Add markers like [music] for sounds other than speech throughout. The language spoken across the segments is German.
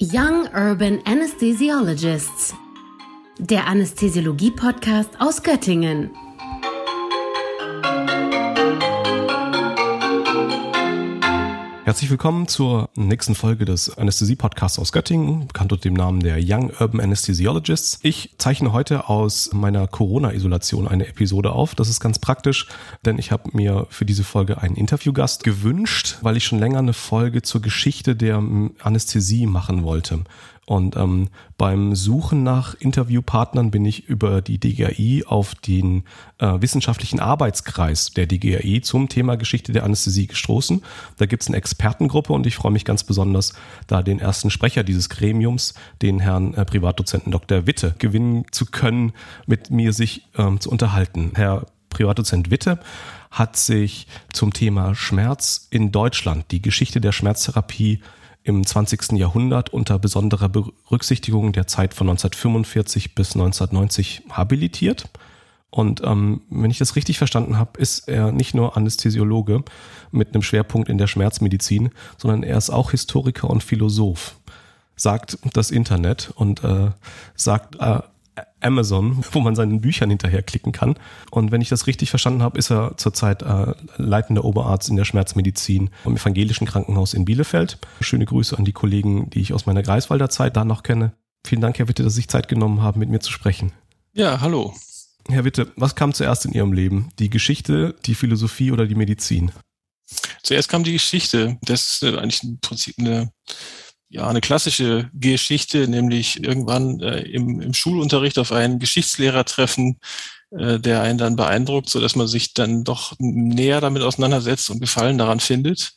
Young Urban Anesthesiologists, der Anästhesiologie-Podcast aus Göttingen. Herzlich willkommen zur nächsten Folge des Anästhesie-Podcasts aus Göttingen, bekannt unter dem Namen der Young Urban Anesthesiologists. Ich zeichne heute aus meiner Corona-Isolation eine Episode auf. Das ist ganz praktisch, denn ich habe mir für diese Folge einen Interviewgast gewünscht, weil ich schon länger eine Folge zur Geschichte der Anästhesie machen wollte. Und ähm, beim Suchen nach Interviewpartnern bin ich über die DGAI auf den äh, wissenschaftlichen Arbeitskreis der DGAI zum Thema Geschichte der Anästhesie gestoßen. Da gibt es eine Expertengruppe und ich freue mich ganz besonders, da den ersten Sprecher dieses Gremiums, den Herrn äh, Privatdozenten Dr. Witte, gewinnen zu können, mit mir sich ähm, zu unterhalten. Herr Privatdozent Witte hat sich zum Thema Schmerz in Deutschland, die Geschichte der Schmerztherapie im 20. Jahrhundert unter besonderer Berücksichtigung der Zeit von 1945 bis 1990 habilitiert. Und ähm, wenn ich das richtig verstanden habe, ist er nicht nur Anästhesiologe mit einem Schwerpunkt in der Schmerzmedizin, sondern er ist auch Historiker und Philosoph, sagt das Internet und äh, sagt äh, Amazon, wo man seinen Büchern hinterher klicken kann. Und wenn ich das richtig verstanden habe, ist er zurzeit äh, leitender Oberarzt in der Schmerzmedizin im evangelischen Krankenhaus in Bielefeld. Schöne Grüße an die Kollegen, die ich aus meiner Greifswalder Zeit da noch kenne. Vielen Dank, Herr Witte, dass Sie sich Zeit genommen haben, mit mir zu sprechen. Ja, hallo. Herr Witte, was kam zuerst in Ihrem Leben? Die Geschichte, die Philosophie oder die Medizin? Zuerst kam die Geschichte. Das ist eigentlich im Prinzip eine ja, eine klassische Geschichte, nämlich irgendwann äh, im, im Schulunterricht auf einen Geschichtslehrer treffen, äh, der einen dann beeindruckt, so dass man sich dann doch näher damit auseinandersetzt und Gefallen daran findet.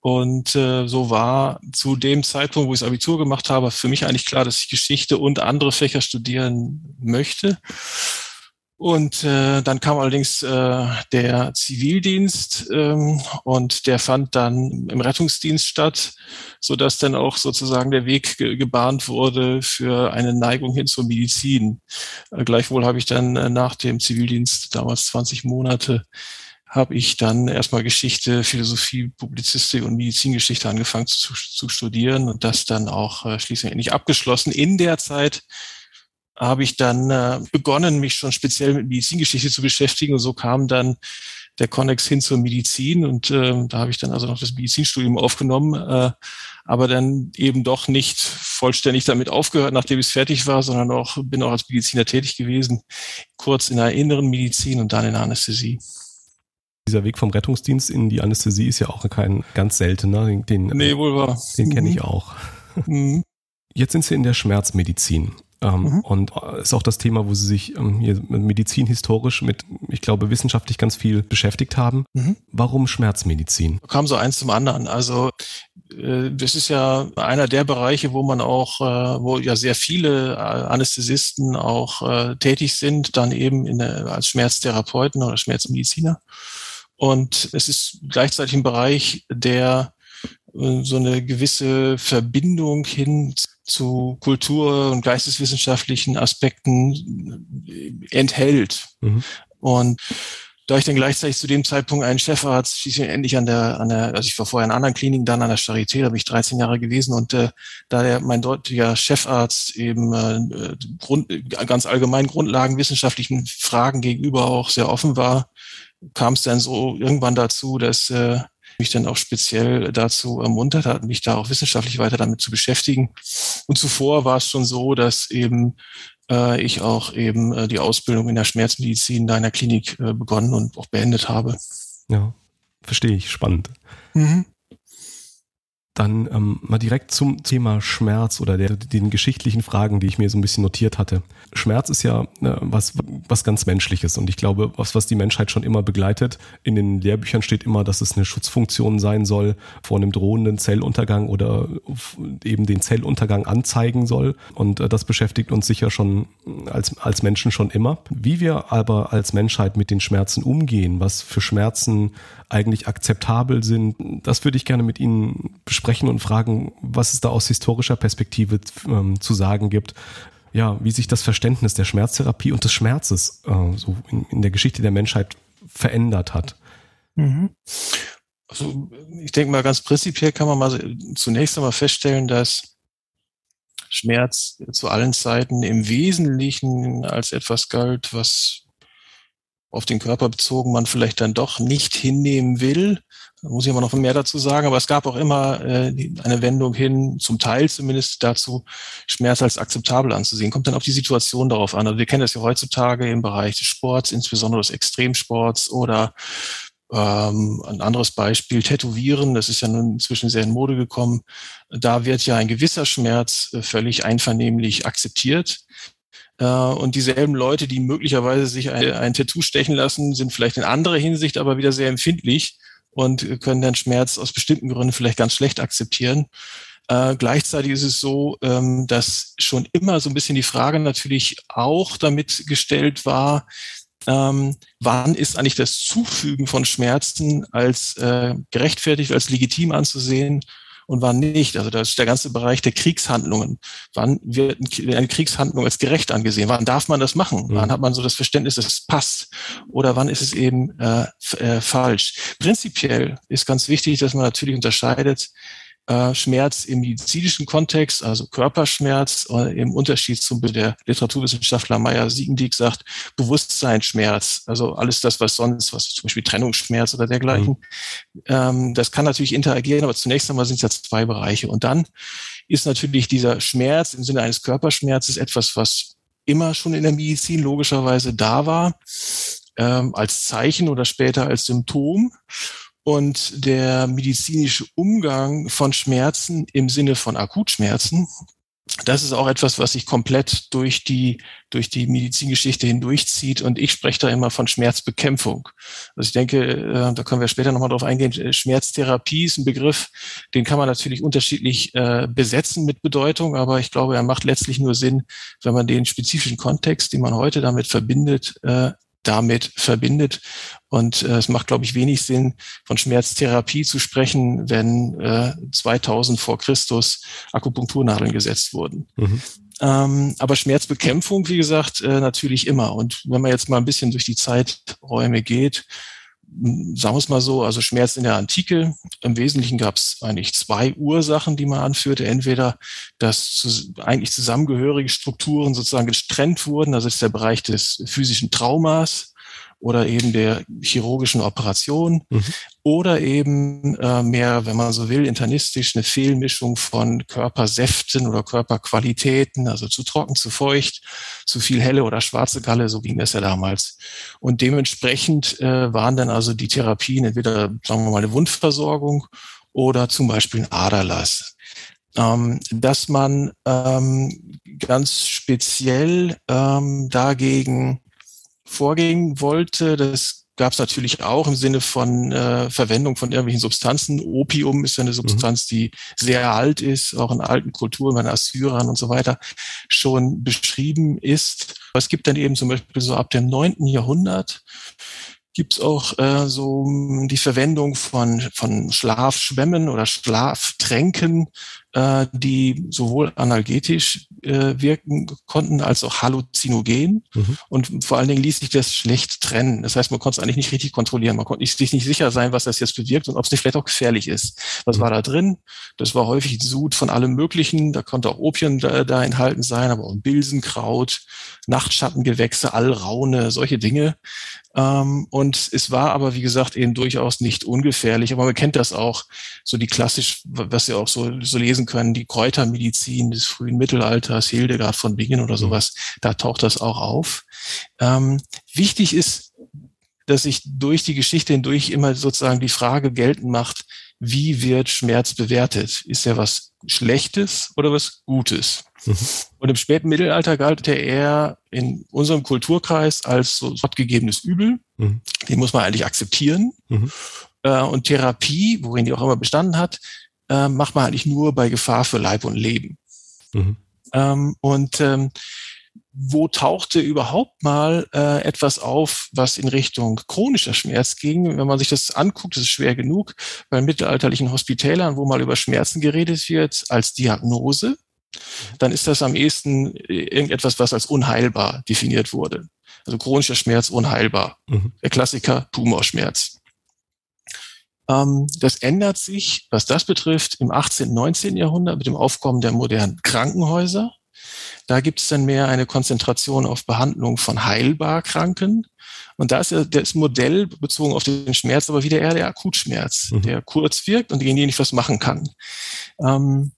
Und äh, so war zu dem Zeitpunkt, wo ich das Abitur gemacht habe, für mich eigentlich klar, dass ich Geschichte und andere Fächer studieren möchte. Und äh, dann kam allerdings äh, der Zivildienst ähm, und der fand dann im Rettungsdienst statt, so dass dann auch sozusagen der Weg ge gebahnt wurde für eine Neigung hin zur Medizin. Äh, gleichwohl habe ich dann äh, nach dem Zivildienst, damals 20 Monate, habe ich dann erstmal Geschichte, Philosophie, Publizistik und Medizingeschichte angefangen zu, zu studieren und das dann auch äh, schließlich endlich abgeschlossen. In der Zeit habe ich dann äh, begonnen, mich schon speziell mit Medizingeschichte zu beschäftigen. Und so kam dann der Konnex hin zur Medizin. Und äh, da habe ich dann also noch das Medizinstudium aufgenommen, äh, aber dann eben doch nicht vollständig damit aufgehört, nachdem ich fertig war, sondern auch bin auch als Mediziner tätig gewesen, kurz in der inneren Medizin und dann in der Anästhesie. Dieser Weg vom Rettungsdienst in die Anästhesie ist ja auch kein ganz seltener. Den, nee, wohl wahr. Den kenne ich mhm. auch. Mhm. Jetzt sind Sie in der Schmerzmedizin. Ähm, mhm. Und äh, ist auch das Thema, wo sie sich ähm, hier medizinhistorisch mit, ich glaube, wissenschaftlich ganz viel beschäftigt haben. Mhm. Warum Schmerzmedizin? Da kam so eins zum anderen. Also äh, das ist ja einer der Bereiche, wo man auch, äh, wo ja sehr viele Anästhesisten auch tätig sind, dann eben in der, als Schmerztherapeuten oder Schmerzmediziner. Und es ist gleichzeitig ein Bereich, der so eine gewisse Verbindung hin zu Kultur- und geisteswissenschaftlichen Aspekten enthält. Mhm. Und da ich dann gleichzeitig zu dem Zeitpunkt einen Chefarzt schließlich endlich an der, an der, also ich war vorher in anderen Kliniken, dann an der Charité, da bin ich 13 Jahre gewesen und äh, da der, mein dortiger Chefarzt eben äh, Grund, ganz allgemein grundlagenwissenschaftlichen Fragen gegenüber auch sehr offen war, kam es dann so irgendwann dazu, dass äh, mich dann auch speziell dazu ermuntert hat, mich da auch wissenschaftlich weiter damit zu beschäftigen. Und zuvor war es schon so, dass eben äh, ich auch eben äh, die Ausbildung in der Schmerzmedizin da in der Klinik äh, begonnen und auch beendet habe. Ja, verstehe ich. Spannend. Mhm. Dann ähm, mal direkt zum Thema Schmerz oder der, den geschichtlichen Fragen, die ich mir so ein bisschen notiert hatte. Schmerz ist ja äh, was, was ganz Menschliches und ich glaube, was, was die Menschheit schon immer begleitet. In den Lehrbüchern steht immer, dass es eine Schutzfunktion sein soll vor einem drohenden Zelluntergang oder eben den Zelluntergang anzeigen soll. Und äh, das beschäftigt uns sicher schon als, als Menschen schon immer. Wie wir aber als Menschheit mit den Schmerzen umgehen, was für Schmerzen eigentlich akzeptabel sind, das würde ich gerne mit Ihnen besprechen und fragen, was es da aus historischer Perspektive ähm, zu sagen gibt. Ja, wie sich das Verständnis der Schmerztherapie und des Schmerzes äh, so in, in, der Geschichte der Menschheit verändert hat. Mhm. Also ich denke mal, ganz prinzipiell kann man mal zunächst einmal feststellen, dass Schmerz zu allen Zeiten im Wesentlichen als etwas galt, was auf den Körper bezogen man vielleicht dann doch nicht hinnehmen will. Da muss ich aber noch mehr dazu sagen, aber es gab auch immer äh, eine Wendung hin, zum Teil zumindest dazu, Schmerz als akzeptabel anzusehen. Kommt dann auf die Situation darauf an. Also wir kennen das ja heutzutage im Bereich des Sports, insbesondere des Extremsports oder ähm, ein anderes Beispiel, Tätowieren, das ist ja nun inzwischen sehr in Mode gekommen. Da wird ja ein gewisser Schmerz äh, völlig einvernehmlich akzeptiert. Äh, und dieselben Leute, die möglicherweise sich ein, ein Tattoo stechen lassen, sind vielleicht in anderer Hinsicht aber wieder sehr empfindlich und können den Schmerz aus bestimmten Gründen vielleicht ganz schlecht akzeptieren. Äh, gleichzeitig ist es so, ähm, dass schon immer so ein bisschen die Frage natürlich auch damit gestellt war, ähm, wann ist eigentlich das Zufügen von Schmerzen als äh, gerechtfertigt, als legitim anzusehen und wann nicht. Also das ist der ganze Bereich der Kriegshandlungen. Wann wird eine Kriegshandlung als gerecht angesehen? Wann darf man das machen? Mhm. Wann hat man so das Verständnis, dass es passt? Oder wann ist es eben äh, äh, falsch? Prinzipiell ist ganz wichtig, dass man natürlich unterscheidet äh, Schmerz im medizinischen Kontext, also Körperschmerz, äh, im Unterschied zum der Literaturwissenschaftler Meyer Siegendiek sagt, Bewusstseinsschmerz, also alles das, was sonst, was zum Beispiel Trennungsschmerz oder dergleichen, mhm. ähm, das kann natürlich interagieren, aber zunächst einmal sind es ja zwei Bereiche. Und dann ist natürlich dieser Schmerz im Sinne eines Körperschmerzes etwas, was immer schon in der Medizin logischerweise da war, ähm, als Zeichen oder später als Symptom und der medizinische Umgang von Schmerzen im Sinne von Akutschmerzen, das ist auch etwas, was sich komplett durch die, durch die Medizingeschichte hindurchzieht. Und ich spreche da immer von Schmerzbekämpfung. Also ich denke, äh, da können wir später nochmal drauf eingehen. Schmerztherapie ist ein Begriff, den kann man natürlich unterschiedlich äh, besetzen mit Bedeutung, aber ich glaube, er macht letztlich nur Sinn, wenn man den spezifischen Kontext, den man heute damit verbindet, äh, damit verbindet. Und äh, es macht, glaube ich, wenig Sinn, von Schmerztherapie zu sprechen, wenn äh, 2000 vor Christus Akupunkturnadeln gesetzt wurden. Mhm. Ähm, aber Schmerzbekämpfung, wie gesagt, äh, natürlich immer. Und wenn man jetzt mal ein bisschen durch die Zeiträume geht, sagen wir es mal so, also Schmerz in der Antike. Im Wesentlichen gab es eigentlich zwei Ursachen, die man anführte. Entweder, dass zu, eigentlich zusammengehörige Strukturen sozusagen getrennt wurden, das ist der Bereich des physischen Traumas, oder eben der chirurgischen Operation mhm. oder eben äh, mehr, wenn man so will, internistisch eine Fehlmischung von Körpersäften oder Körperqualitäten, also zu trocken, zu feucht, zu viel helle oder schwarze Galle, so ging das ja damals. Und dementsprechend äh, waren dann also die Therapien entweder, sagen wir mal, eine Wundversorgung oder zum Beispiel ein Aderlass. Ähm, dass man ähm, ganz speziell ähm, dagegen vorgehen wollte. Das gab es natürlich auch im Sinne von äh, Verwendung von irgendwelchen Substanzen. Opium ist ja eine mhm. Substanz, die sehr alt ist, auch in alten Kulturen, bei den Assyrern und so weiter, schon beschrieben ist. Aber es gibt dann eben zum Beispiel so ab dem neunten Jahrhundert gibt es auch äh, so die Verwendung von, von Schlafschwämmen oder Schlaftränken, äh, die sowohl analgetisch äh, wirken konnten als auch halluzinogen. Mhm. Und vor allen Dingen ließ sich das schlecht trennen. Das heißt, man konnte es eigentlich nicht richtig kontrollieren. Man konnte sich nicht sicher sein, was das jetzt bewirkt und ob es nicht vielleicht auch gefährlich ist. Was mhm. war da drin? Das war häufig Sud von allem Möglichen. Da konnte auch Opium da, da enthalten sein, aber auch Bilsenkraut, Nachtschattengewächse, Allraune, solche Dinge. Ähm, und es war aber, wie gesagt, eben durchaus nicht ungefährlich. Aber man kennt das auch, so die klassisch, was Sie auch so, so lesen können, die Kräutermedizin des frühen Mittelalters, Hildegard von Bingen oder mhm. sowas, da taucht das auch auf. Ähm, wichtig ist, dass sich durch die Geschichte hindurch immer sozusagen die Frage geltend macht, wie wird Schmerz bewertet? Ist er was Schlechtes oder was Gutes? Mhm. Und im späten Mittelalter galt er eher in unserem Kulturkreis als so gottgegebenes Übel. Mhm. Den muss man eigentlich akzeptieren. Mhm. Äh, und Therapie, worin die auch immer bestanden hat, äh, macht man eigentlich nur bei Gefahr für Leib und Leben. Mhm. Ähm, und ähm, wo tauchte überhaupt mal äh, etwas auf, was in Richtung chronischer Schmerz ging. Wenn man sich das anguckt, ist schwer genug, bei mittelalterlichen Hospitälern, wo mal über Schmerzen geredet wird, als Diagnose, dann ist das am ehesten äh, irgendetwas, was als unheilbar definiert wurde. Also chronischer Schmerz unheilbar. Mhm. Der Klassiker Tumorschmerz. Ähm, das ändert sich, was das betrifft, im 18., 19. Jahrhundert mit dem Aufkommen der modernen Krankenhäuser. Da gibt es dann mehr eine Konzentration auf Behandlung von heilbar Kranken. Und da ist ja das Modell bezogen auf den Schmerz aber wieder eher der Akutschmerz, mhm. der kurz wirkt und gegen den ich was machen kann. Ähm,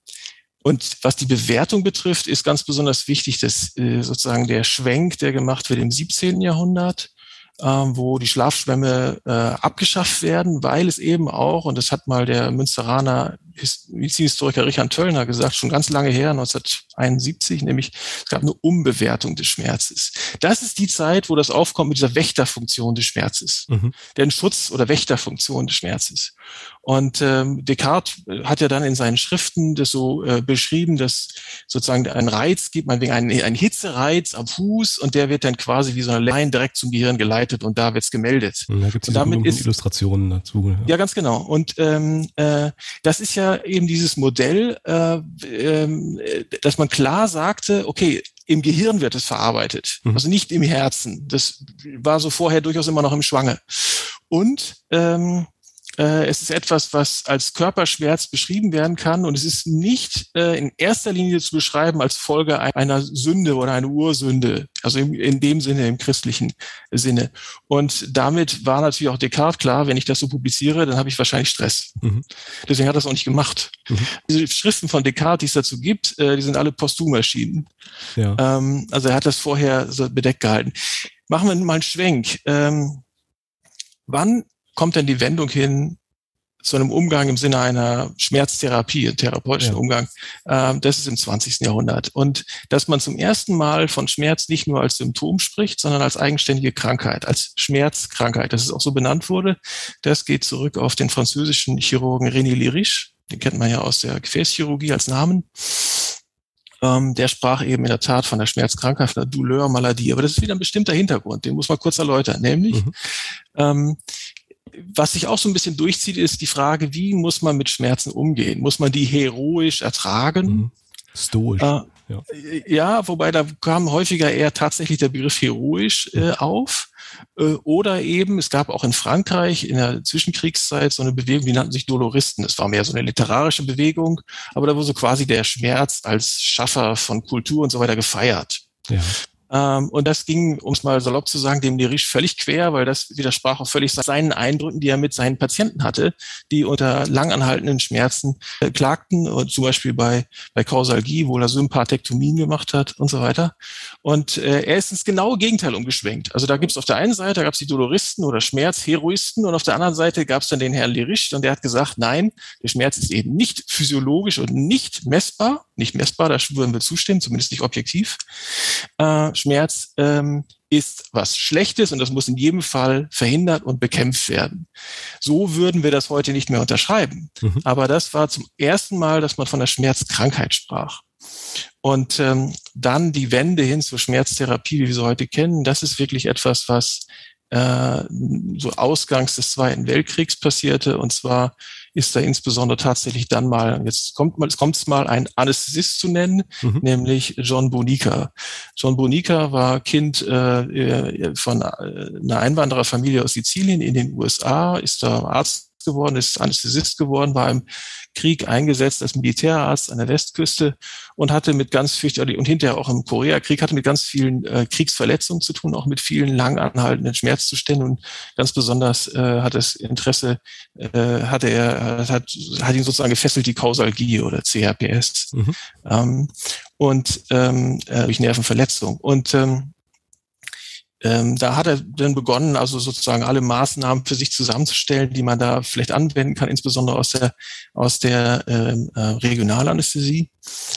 und was die Bewertung betrifft, ist ganz besonders wichtig, dass äh, sozusagen der Schwenk, der gemacht wird im 17. Jahrhundert, ähm, wo die Schlafschwämme äh, abgeschafft werden, weil es eben auch, und das hat mal der Münsteraner Medizinhistoriker Richard Töllner gesagt, schon ganz lange her, 1971, nämlich es gab eine Umbewertung des Schmerzes. Das ist die Zeit, wo das aufkommt mit dieser Wächterfunktion des Schmerzes, mhm. der Schutz- oder Wächterfunktion des Schmerzes. Und ähm, Descartes hat ja dann in seinen Schriften das so äh, beschrieben, dass sozusagen ein Reiz gibt, man wegen einen, einen Hitzereiz am Fuß und der wird dann quasi wie so eine Line direkt zum Gehirn geleitet und da wird's gemeldet. Und da gibt es Illustrationen dazu. Ja. ja, ganz genau. Und ähm, äh, das ist ja eben dieses Modell, äh, äh, dass man klar sagte, okay, im Gehirn wird es verarbeitet, mhm. also nicht im Herzen. Das war so vorher durchaus immer noch im Schwange. Und ähm, äh, es ist etwas, was als Körperschmerz beschrieben werden kann und es ist nicht äh, in erster Linie zu beschreiben als Folge einer Sünde oder einer Ursünde, also in, in dem Sinne, im christlichen Sinne. Und damit war natürlich auch Descartes klar, wenn ich das so publiziere, dann habe ich wahrscheinlich Stress. Mhm. Deswegen hat er das auch nicht gemacht. Mhm. Diese Schriften von Descartes, die es dazu gibt, äh, die sind alle posthum erschienen. Ja. Ähm, also er hat das vorher so bedeckt gehalten. Machen wir mal einen Schwenk. Ähm, wann kommt denn die Wendung hin zu einem Umgang im Sinne einer Schmerztherapie, therapeutischen ja. Umgang, äh, das ist im 20. Jahrhundert. Und dass man zum ersten Mal von Schmerz nicht nur als Symptom spricht, sondern als eigenständige Krankheit, als Schmerzkrankheit, dass es auch so benannt wurde, das geht zurück auf den französischen Chirurgen René Leriche, den kennt man ja aus der Gefäßchirurgie als Namen. Ähm, der sprach eben in der Tat von der Schmerzkrankheit, von der Douleur-Maladie. Aber das ist wieder ein bestimmter Hintergrund, den muss man kurz erläutern. Nämlich, mhm. ähm, was sich auch so ein bisschen durchzieht, ist die Frage, wie muss man mit Schmerzen umgehen? Muss man die heroisch ertragen? Mhm. Stoisch. Äh, ja. ja. wobei da kam häufiger eher tatsächlich der Begriff heroisch äh, auf. Äh, oder eben, es gab auch in Frankreich in der Zwischenkriegszeit so eine Bewegung, die nannten sich Doloristen. Das war mehr so eine literarische Bewegung, aber da wurde so quasi der Schmerz als Schaffer von Kultur und so weiter gefeiert. Ja. Ähm, und das ging, um es mal salopp zu sagen, dem Lerisch völlig quer, weil das widersprach auch völlig seinen Eindrücken, die er mit seinen Patienten hatte, die unter langanhaltenden Schmerzen äh, klagten, und zum Beispiel bei, bei Kausalgie, wo er Sympathektomien gemacht hat und so weiter. Und äh, er ist ins genaue Gegenteil umgeschwenkt. Also da gibt es auf der einen Seite gab es die Doloristen oder Schmerzheroisten und auf der anderen Seite gab es dann den Herrn Lerisch und der hat gesagt, nein, der Schmerz ist eben nicht physiologisch und nicht messbar, nicht messbar, da würden wir zustimmen, zumindest nicht objektiv. Äh, Schmerz ähm, ist was Schlechtes und das muss in jedem Fall verhindert und bekämpft werden. So würden wir das heute nicht mehr unterschreiben. Mhm. Aber das war zum ersten Mal, dass man von der Schmerzkrankheit sprach. Und ähm, dann die Wende hin zur Schmerztherapie, wie wir sie heute kennen, das ist wirklich etwas, was äh, so ausgangs des Zweiten Weltkriegs passierte. Und zwar ist da insbesondere tatsächlich dann mal, jetzt kommt mal, es kommt mal ein Anästhesist zu nennen, mhm. nämlich John Bonica. John Bonica war Kind äh, äh von äh, einer Einwandererfamilie aus Sizilien in den USA, ist da Arzt geworden, ist Anästhesist geworden, war im Krieg eingesetzt als Militärarzt an der Westküste und hatte mit ganz fürchterlich und hinterher auch im Koreakrieg hatte mit ganz vielen äh, Kriegsverletzungen zu tun, auch mit vielen lang anhaltenden Schmerzzuständen und ganz besonders äh, hat das Interesse äh, hatte er hat, hat ihn sozusagen gefesselt die Kausalgie oder CRPS mhm. ähm, und ähm, äh, durch Nervenverletzung und ähm, ähm, da hat er dann begonnen, also sozusagen alle Maßnahmen für sich zusammenzustellen, die man da vielleicht anwenden kann, insbesondere aus der, aus der ähm, äh, Regionalanästhesie.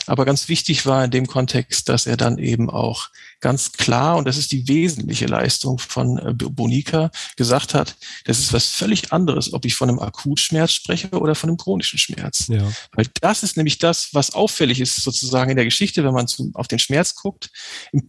Aber ganz wichtig war in dem Kontext, dass er dann eben auch ganz klar, und das ist die wesentliche Leistung von äh, Bonica, gesagt hat, das ist was völlig anderes, ob ich von einem Akutschmerz spreche oder von einem chronischen Schmerz. Ja. Weil das ist nämlich das, was auffällig ist sozusagen in der Geschichte, wenn man zu, auf den Schmerz guckt.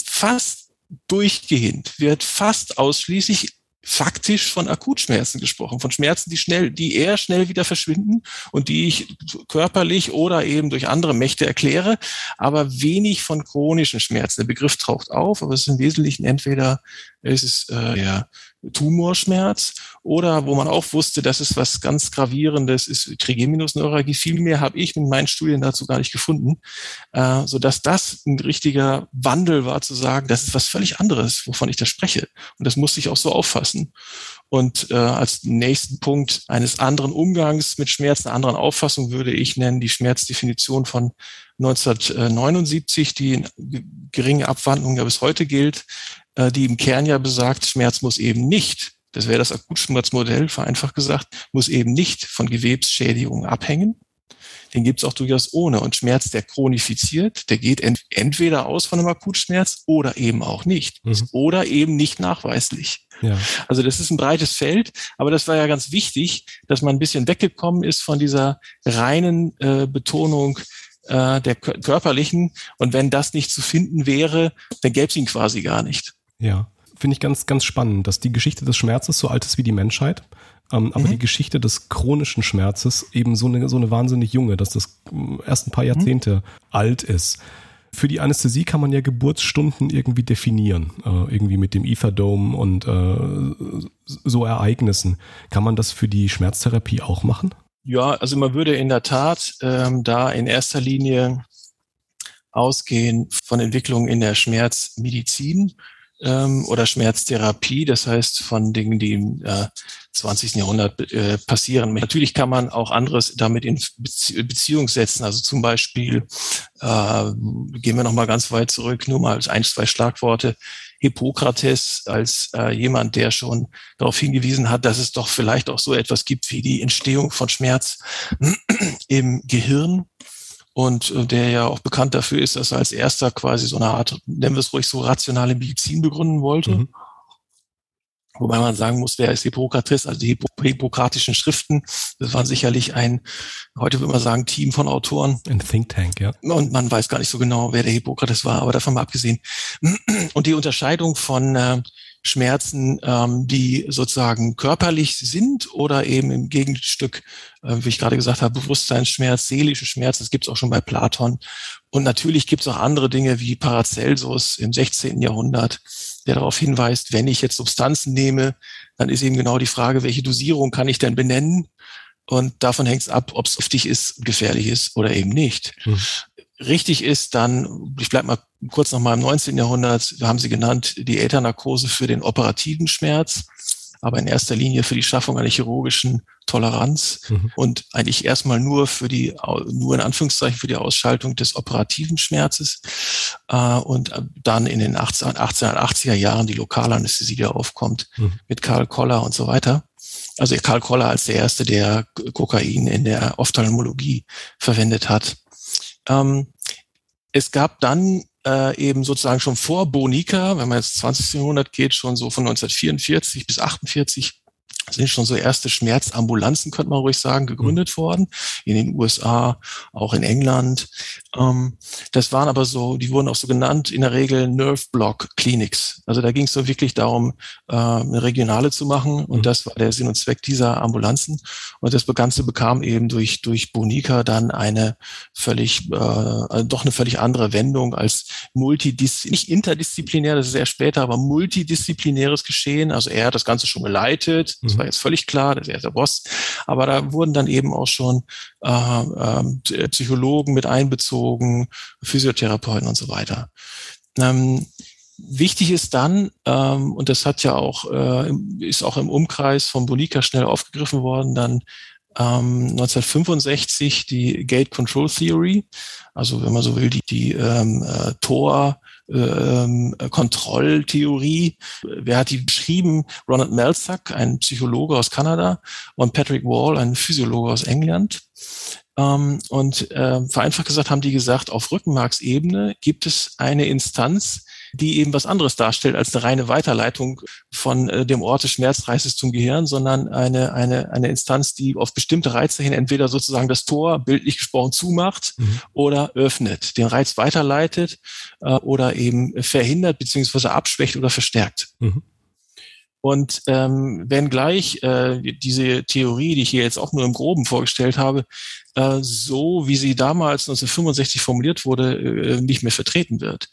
Fast durchgehend wird fast ausschließlich faktisch von Akutschmerzen gesprochen, von Schmerzen, die schnell, die eher schnell wieder verschwinden und die ich körperlich oder eben durch andere Mächte erkläre, aber wenig von chronischen Schmerzen. Der Begriff taucht auf, aber es ist im Wesentlichen entweder ist es äh, der Tumorschmerz oder wo man auch wusste, das ist was ganz Gravierendes, ist Trigeminusneuralgie. Viel mehr habe ich mit meinen Studien dazu gar nicht gefunden, äh, so dass das ein richtiger Wandel war, zu sagen, das ist was völlig anderes, wovon ich da spreche. Und das musste ich auch so auffassen. Und äh, als nächsten Punkt eines anderen Umgangs mit Schmerz, einer anderen Auffassung würde ich nennen die Schmerzdefinition von 1979, die in geringe Abwandlung ja bis heute gilt, äh, die im Kern ja besagt, Schmerz muss eben nicht, das wäre das Akutschmerzmodell, vereinfacht gesagt, muss eben nicht von Gewebsschädigungen abhängen. Den gibt es auch durchaus ohne. Und Schmerz, der chronifiziert, der geht ent entweder aus von einem Akutschmerz oder eben auch nicht. Mhm. Oder eben nicht nachweislich. Ja. Also das ist ein breites Feld, aber das war ja ganz wichtig, dass man ein bisschen weggekommen ist von dieser reinen äh, Betonung äh, der körperlichen. Und wenn das nicht zu finden wäre, dann gäbe es ihn quasi gar nicht. Ja, finde ich ganz, ganz spannend, dass die Geschichte des Schmerzes so alt ist wie die Menschheit. Ähm, aber mhm. die Geschichte des chronischen Schmerzes eben so eine, so eine wahnsinnig junge, dass das erst ein paar mhm. Jahrzehnte mhm. alt ist. Für die Anästhesie kann man ja Geburtsstunden irgendwie definieren, äh, irgendwie mit dem Etherdome und äh, so Ereignissen. Kann man das für die Schmerztherapie auch machen? Ja, also man würde in der Tat ähm, da in erster Linie ausgehen von Entwicklungen in der Schmerzmedizin ähm, oder Schmerztherapie, das heißt von Dingen, die im äh, 20. Jahrhundert äh, passieren. Natürlich kann man auch anderes damit in Beziehung setzen. Also zum Beispiel, äh, gehen wir nochmal ganz weit zurück, nur mal als ein, zwei Schlagworte. Hippokrates als äh, jemand, der schon darauf hingewiesen hat, dass es doch vielleicht auch so etwas gibt wie die Entstehung von Schmerz im Gehirn und äh, der ja auch bekannt dafür ist, dass er als erster quasi so eine Art, nennen wir es ruhig so, rationale Medizin begründen wollte. Mhm. Wobei man sagen muss, wer ist Hippokrates? Also die hippokratischen Schriften, das waren sicherlich ein, heute würde man sagen, Team von Autoren. Ein Think Tank, ja. Und man weiß gar nicht so genau, wer der Hippokrates war, aber davon mal abgesehen. Und die Unterscheidung von äh, Schmerzen, ähm, die sozusagen körperlich sind oder eben im Gegenstück, äh, wie ich gerade gesagt habe, Bewusstseinsschmerz, seelische Schmerz, das gibt es auch schon bei Platon. Und natürlich gibt es auch andere Dinge wie Paracelsus im 16. Jahrhundert, der darauf hinweist, wenn ich jetzt Substanzen nehme, dann ist eben genau die Frage, welche Dosierung kann ich denn benennen? Und davon hängt es ab, ob es giftig ist, gefährlich ist oder eben nicht. Mhm richtig ist, dann, ich bleibe mal kurz noch mal im 19. Jahrhundert, haben Sie genannt, die Äthernarkose für den operativen Schmerz, aber in erster Linie für die Schaffung einer chirurgischen Toleranz mhm. und eigentlich erstmal nur für die, nur in Anführungszeichen für die Ausschaltung des operativen Schmerzes äh, und dann in den 18, 1880er Jahren die Lokalanästhesie, die aufkommt, mhm. mit Karl Koller und so weiter. Also Karl Koller als der erste, der Kokain in der Ophthalmologie verwendet hat. Ähm, es gab dann äh, eben sozusagen schon vor Bonica, wenn man jetzt 20. Jahrhundert geht, schon so von 1944 bis 48 sind schon so erste Schmerzambulanzen, könnte man ruhig sagen, gegründet mhm. worden. In den USA, auch in England. Ähm, das waren aber so, die wurden auch so genannt, in der Regel Nerve Block Clinics. Also da ging es so wirklich darum, äh, eine regionale zu machen. Und mhm. das war der Sinn und Zweck dieser Ambulanzen. Und das Ganze bekam eben durch, durch Bonica dann eine völlig, äh, also doch eine völlig andere Wendung als multidis, nicht interdisziplinär, das ist eher später, aber multidisziplinäres Geschehen. Also er hat das Ganze schon geleitet. Das war jetzt völlig klar, das ist der Boss. Aber da wurden dann eben auch schon äh, äh, Psychologen mit einbezogen, Physiotherapeuten und so weiter. Ähm, wichtig ist dann, ähm, und das hat ja auch, äh, ist auch im Umkreis von Bonica schnell aufgegriffen worden, dann ähm, 1965 die Gate Control Theory, also wenn man so will, die, die ähm, äh, Tor ähm, Kontrolltheorie. Wer hat die beschrieben? Ronald Melzack, ein Psychologe aus Kanada, und Patrick Wall, ein Physiologe aus England. Ähm, und äh, vereinfacht gesagt haben die gesagt, auf Rückenmarksebene gibt es eine Instanz, die eben was anderes darstellt als eine reine Weiterleitung von äh, dem Ort des Schmerzreises zum Gehirn, sondern eine, eine, eine Instanz, die auf bestimmte Reize hin entweder sozusagen das Tor, bildlich gesprochen, zumacht mhm. oder öffnet, den Reiz weiterleitet äh, oder eben verhindert beziehungsweise abschwächt oder verstärkt. Mhm. Und ähm, wenn gleich äh, diese Theorie, die ich hier jetzt auch nur im Groben vorgestellt habe, äh, so wie sie damals 1965 formuliert wurde, äh, nicht mehr vertreten wird,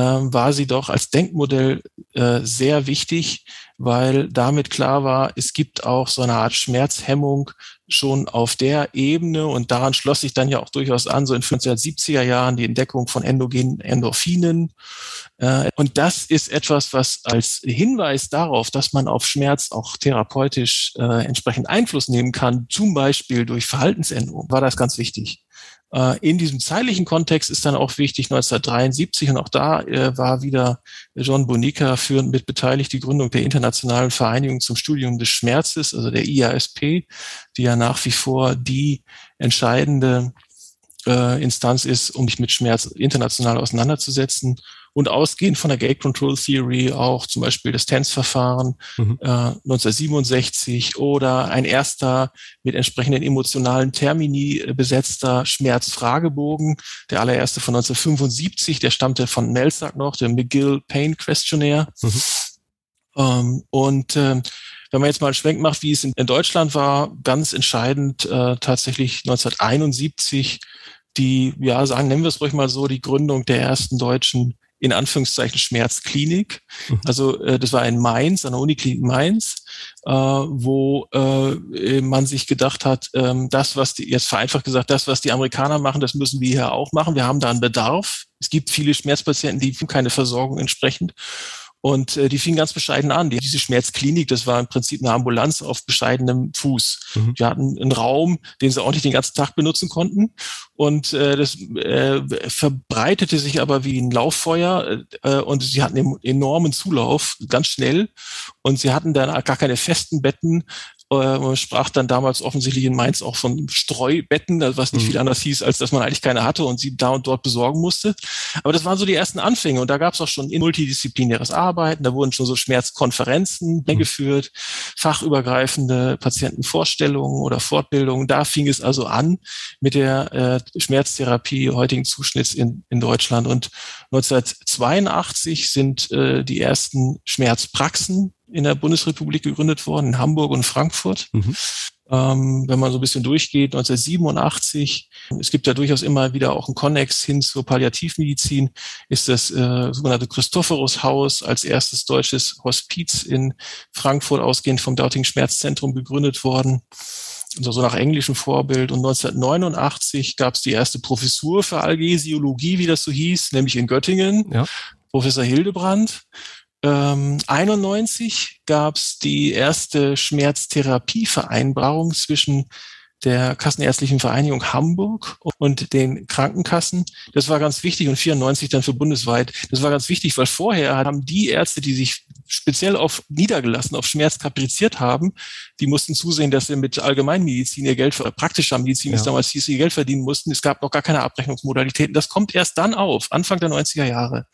war sie doch als Denkmodell äh, sehr wichtig, weil damit klar war, es gibt auch so eine Art Schmerzhemmung schon auf der Ebene und daran schloss sich dann ja auch durchaus an, so in 1970er Jahren die Entdeckung von endogenen Endorphinen. Äh, und das ist etwas, was als Hinweis darauf, dass man auf Schmerz auch therapeutisch äh, entsprechend Einfluss nehmen kann, zum Beispiel durch Verhaltensänderung, war das ganz wichtig. Äh, in diesem zeitlichen Kontext ist dann auch wichtig 1973 und auch da äh, war wieder John Bonica führend mit beteiligt die Gründung der Internationalen Vereinigung zum Studium des Schmerzes, also der IASP, die ja nach wie vor die entscheidende äh, Instanz ist, um sich mit Schmerz international auseinanderzusetzen und ausgehend von der Gate Control Theory auch zum Beispiel das TENS-Verfahren mhm. äh, 1967 oder ein erster mit entsprechenden emotionalen Termini äh, besetzter Schmerzfragebogen, der allererste von 1975, der stammte von Melsack noch, der McGill Pain Questionnaire. Mhm. Ähm, und äh, wenn man jetzt mal einen Schwenk macht, wie es in, in Deutschland war, ganz entscheidend äh, tatsächlich 1971 die, ja, sagen, nennen wir es ruhig mal so, die Gründung der ersten deutschen in Anführungszeichen Schmerzklinik. Mhm. Also äh, das war in Mainz, an der Uniklinik Mainz, äh, wo äh, man sich gedacht hat, ähm, das, was die, jetzt vereinfacht gesagt, das, was die Amerikaner machen, das müssen wir hier auch machen. Wir haben da einen Bedarf. Es gibt viele Schmerzpatienten, die keine Versorgung entsprechend. Und äh, die fing ganz bescheiden an. Die, diese Schmerzklinik, das war im Prinzip eine Ambulanz auf bescheidenem Fuß. Mhm. Die hatten einen Raum, den sie auch nicht den ganzen Tag benutzen konnten. Und äh, das äh, verbreitete sich aber wie ein Lauffeuer äh, und sie hatten einen enormen Zulauf, ganz schnell. Und sie hatten dann gar keine festen Betten, äh, man sprach dann damals offensichtlich in Mainz auch von Streubetten, was nicht mhm. viel anders hieß, als dass man eigentlich keine hatte und sie da und dort besorgen musste. Aber das waren so die ersten Anfänge und da gab es auch schon multidisziplinäres Arbeiten, da wurden schon so Schmerzkonferenzen mhm. geführt, fachübergreifende Patientenvorstellungen oder Fortbildungen. Da fing es also an mit der äh, Schmerztherapie heutigen Zuschnitts in, in Deutschland. Und 1982 sind äh, die ersten Schmerzpraxen in der Bundesrepublik gegründet worden, in Hamburg und Frankfurt. Mhm. Ähm, wenn man so ein bisschen durchgeht, 1987, es gibt ja durchaus immer wieder auch einen Konnex hin zur Palliativmedizin, ist das äh, sogenannte Christophorus-Haus als erstes deutsches Hospiz in Frankfurt ausgehend vom Dautigen Schmerzzentrum gegründet worden. Also so nach englischem Vorbild. Und 1989 gab es die erste Professur für Algesiologie, wie das so hieß, nämlich in Göttingen. Ja. Professor Hildebrand. Ähm, 91 gab es die erste Schmerztherapievereinbarung zwischen der Kassenärztlichen Vereinigung Hamburg und den Krankenkassen. Das war ganz wichtig und 94 dann für bundesweit. Das war ganz wichtig, weil vorher haben die Ärzte, die sich speziell auf niedergelassen, auf Schmerz kapriziert haben, die mussten zusehen, dass sie mit Allgemeinmedizin ihr Geld, praktischer Medizin, ja. ist damals hieß, ihr Geld verdienen mussten. Es gab noch gar keine Abrechnungsmodalitäten. Das kommt erst dann auf, Anfang der 90er Jahre.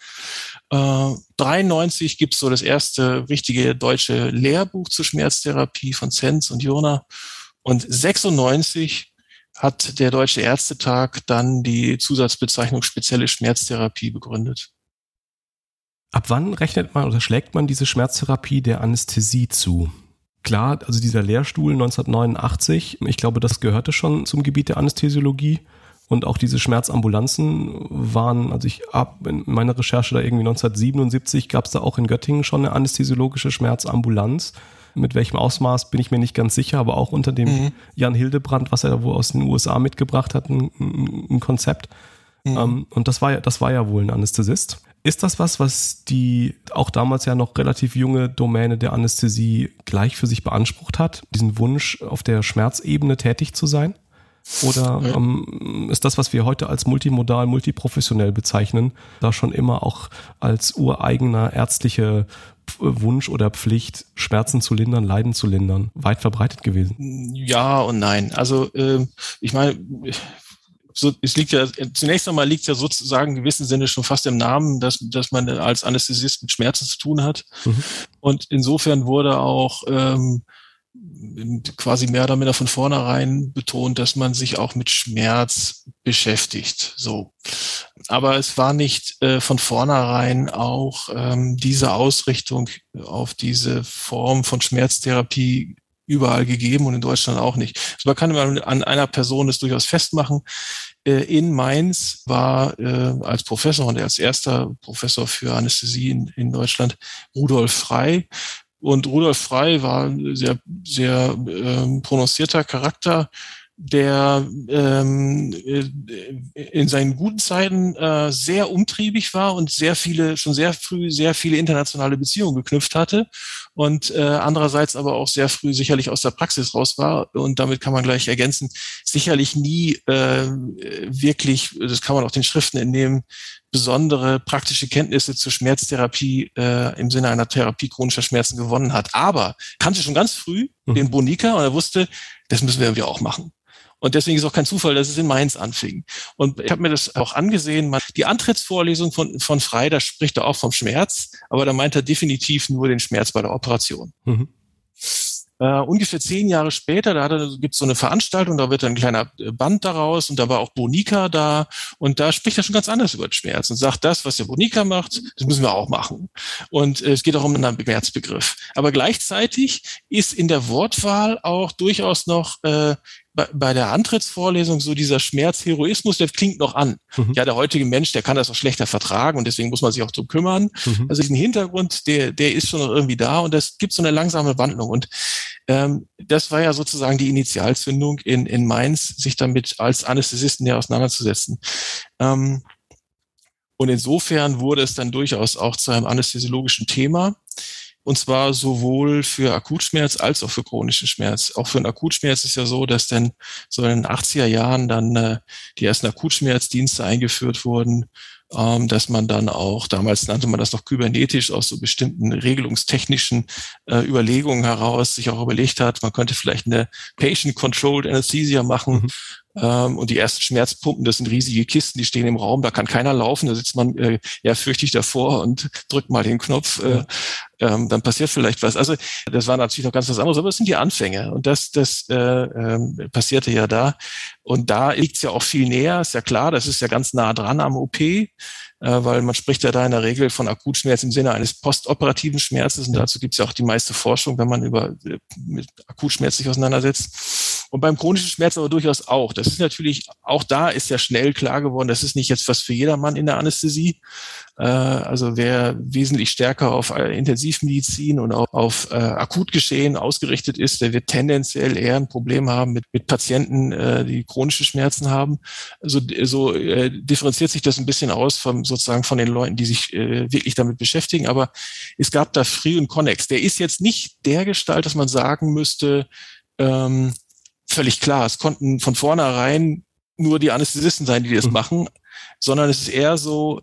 Äh, 93 gibt's so das erste richtige deutsche Lehrbuch zur Schmerztherapie von Zenz und Jona. Und 96 hat der Deutsche Ärztetag dann die Zusatzbezeichnung spezielle Schmerztherapie begründet. Ab wann rechnet man oder schlägt man diese Schmerztherapie der Anästhesie zu? Klar, also dieser Lehrstuhl 1989, ich glaube, das gehörte schon zum Gebiet der Anästhesiologie. Und auch diese Schmerzambulanzen waren, also ich habe in meiner Recherche da irgendwie 1977 gab es da auch in Göttingen schon eine anästhesiologische Schmerzambulanz. Mit welchem Ausmaß bin ich mir nicht ganz sicher, aber auch unter dem mhm. Jan Hildebrand, was er da wohl aus den USA mitgebracht hat, ein, ein Konzept. Mhm. Um, und das war ja, das war ja wohl ein Anästhesist. Ist das was, was die auch damals ja noch relativ junge Domäne der Anästhesie gleich für sich beansprucht hat, diesen Wunsch auf der Schmerzebene tätig zu sein? Oder ja. ähm, ist das, was wir heute als multimodal, multiprofessionell bezeichnen, da schon immer auch als ureigener ärztliche Wunsch oder Pflicht, Schmerzen zu lindern, Leiden zu lindern, weit verbreitet gewesen? Ja und nein. Also äh, ich meine, so, es liegt ja, zunächst einmal liegt ja sozusagen in gewissem Sinne schon fast im Namen, dass, dass man als Anästhesist mit Schmerzen zu tun hat. Mhm. Und insofern wurde auch ähm, quasi mehr oder minder von vornherein betont, dass man sich auch mit Schmerz beschäftigt. So. Aber es war nicht äh, von vornherein auch ähm, diese Ausrichtung auf diese Form von Schmerztherapie überall gegeben und in Deutschland auch nicht. Also man kann an einer Person das durchaus festmachen. Äh, in Mainz war äh, als Professor und als erster Professor für Anästhesie in, in Deutschland Rudolf Frei. Und Rudolf Frei war ein sehr, sehr ähm, prononcierter Charakter, der ähm, äh, in seinen guten Zeiten äh, sehr umtriebig war und sehr viele, schon sehr früh sehr viele internationale Beziehungen geknüpft hatte und äh, andererseits aber auch sehr früh sicherlich aus der Praxis raus war und damit kann man gleich ergänzen, sicherlich nie äh, wirklich, das kann man auch den Schriften entnehmen, besondere praktische Kenntnisse zur Schmerztherapie äh, im Sinne einer Therapie chronischer Schmerzen gewonnen hat. Aber kannte schon ganz früh mhm. den Bonika und er wusste, das müssen wir irgendwie auch machen. Und deswegen ist auch kein Zufall, dass es in Mainz anfing. Und ich habe mir das auch angesehen. Die Antrittsvorlesung von, von Frei, da spricht er auch vom Schmerz, aber da meint er definitiv nur den Schmerz bei der Operation. Mhm. Uh, ungefähr zehn Jahre später, da gibt es so eine Veranstaltung, da wird ein kleiner äh, Band daraus und da war auch Bonika da und da spricht er schon ganz anders über den Schmerz und sagt, das, was der Bonika macht, das müssen wir auch machen. Und äh, es geht auch um einen Schmerzbegriff. Aber gleichzeitig ist in der Wortwahl auch durchaus noch äh, bei der Antrittsvorlesung so dieser Schmerzheroismus, der klingt noch an. Mhm. Ja, der heutige Mensch, der kann das auch schlechter vertragen und deswegen muss man sich auch drum kümmern. Mhm. Also diesen Hintergrund, der, der ist schon noch irgendwie da und das gibt so eine langsame Wandlung. Und ähm, das war ja sozusagen die Initialzündung in, in Mainz, sich damit als Anästhesisten ja auseinanderzusetzen. Ähm, und insofern wurde es dann durchaus auch zu einem anästhesiologischen Thema. Und zwar sowohl für Akutschmerz als auch für chronischen Schmerz. Auch für einen Akutschmerz ist ja so, dass dann so in den 80er Jahren dann äh, die ersten Akutschmerzdienste eingeführt wurden, ähm, dass man dann auch, damals nannte man das noch kybernetisch, aus so bestimmten regelungstechnischen äh, Überlegungen heraus sich auch überlegt hat, man könnte vielleicht eine Patient-Controlled Anesthesia machen, mhm. Ähm, und die ersten Schmerzpumpen, das sind riesige Kisten, die stehen im Raum, da kann keiner laufen, da sitzt man äh, ja fürchtig davor und drückt mal den Knopf, äh, ähm, dann passiert vielleicht was. Also das war natürlich noch ganz was anderes, aber das sind die Anfänge und das, das äh, äh, passierte ja da. Und da liegt's ja auch viel näher, ist ja klar, das ist ja ganz nah dran am OP äh, weil man spricht ja da in der Regel von Akutschmerz im Sinne eines postoperativen Schmerzes und dazu gibt es ja auch die meiste Forschung, wenn man über äh, mit Akutschmerz sich auseinandersetzt. Und beim chronischen Schmerz aber durchaus auch. Das ist natürlich, auch da ist ja schnell klar geworden, das ist nicht jetzt was für jedermann in der Anästhesie. Äh, also wer wesentlich stärker auf äh, Intensivmedizin und auch auf äh, Akutgeschehen ausgerichtet ist, der wird tendenziell eher ein Problem haben mit, mit Patienten, äh, die chronische Schmerzen haben. Also so äh, differenziert sich das ein bisschen aus vom sozusagen von den Leuten, die sich äh, wirklich damit beschäftigen. Aber es gab da Free und Connex. Der ist jetzt nicht der Gestalt, dass man sagen müsste, ähm, völlig klar, es konnten von vornherein nur die Anästhesisten sein, die das mhm. machen, sondern es ist eher so,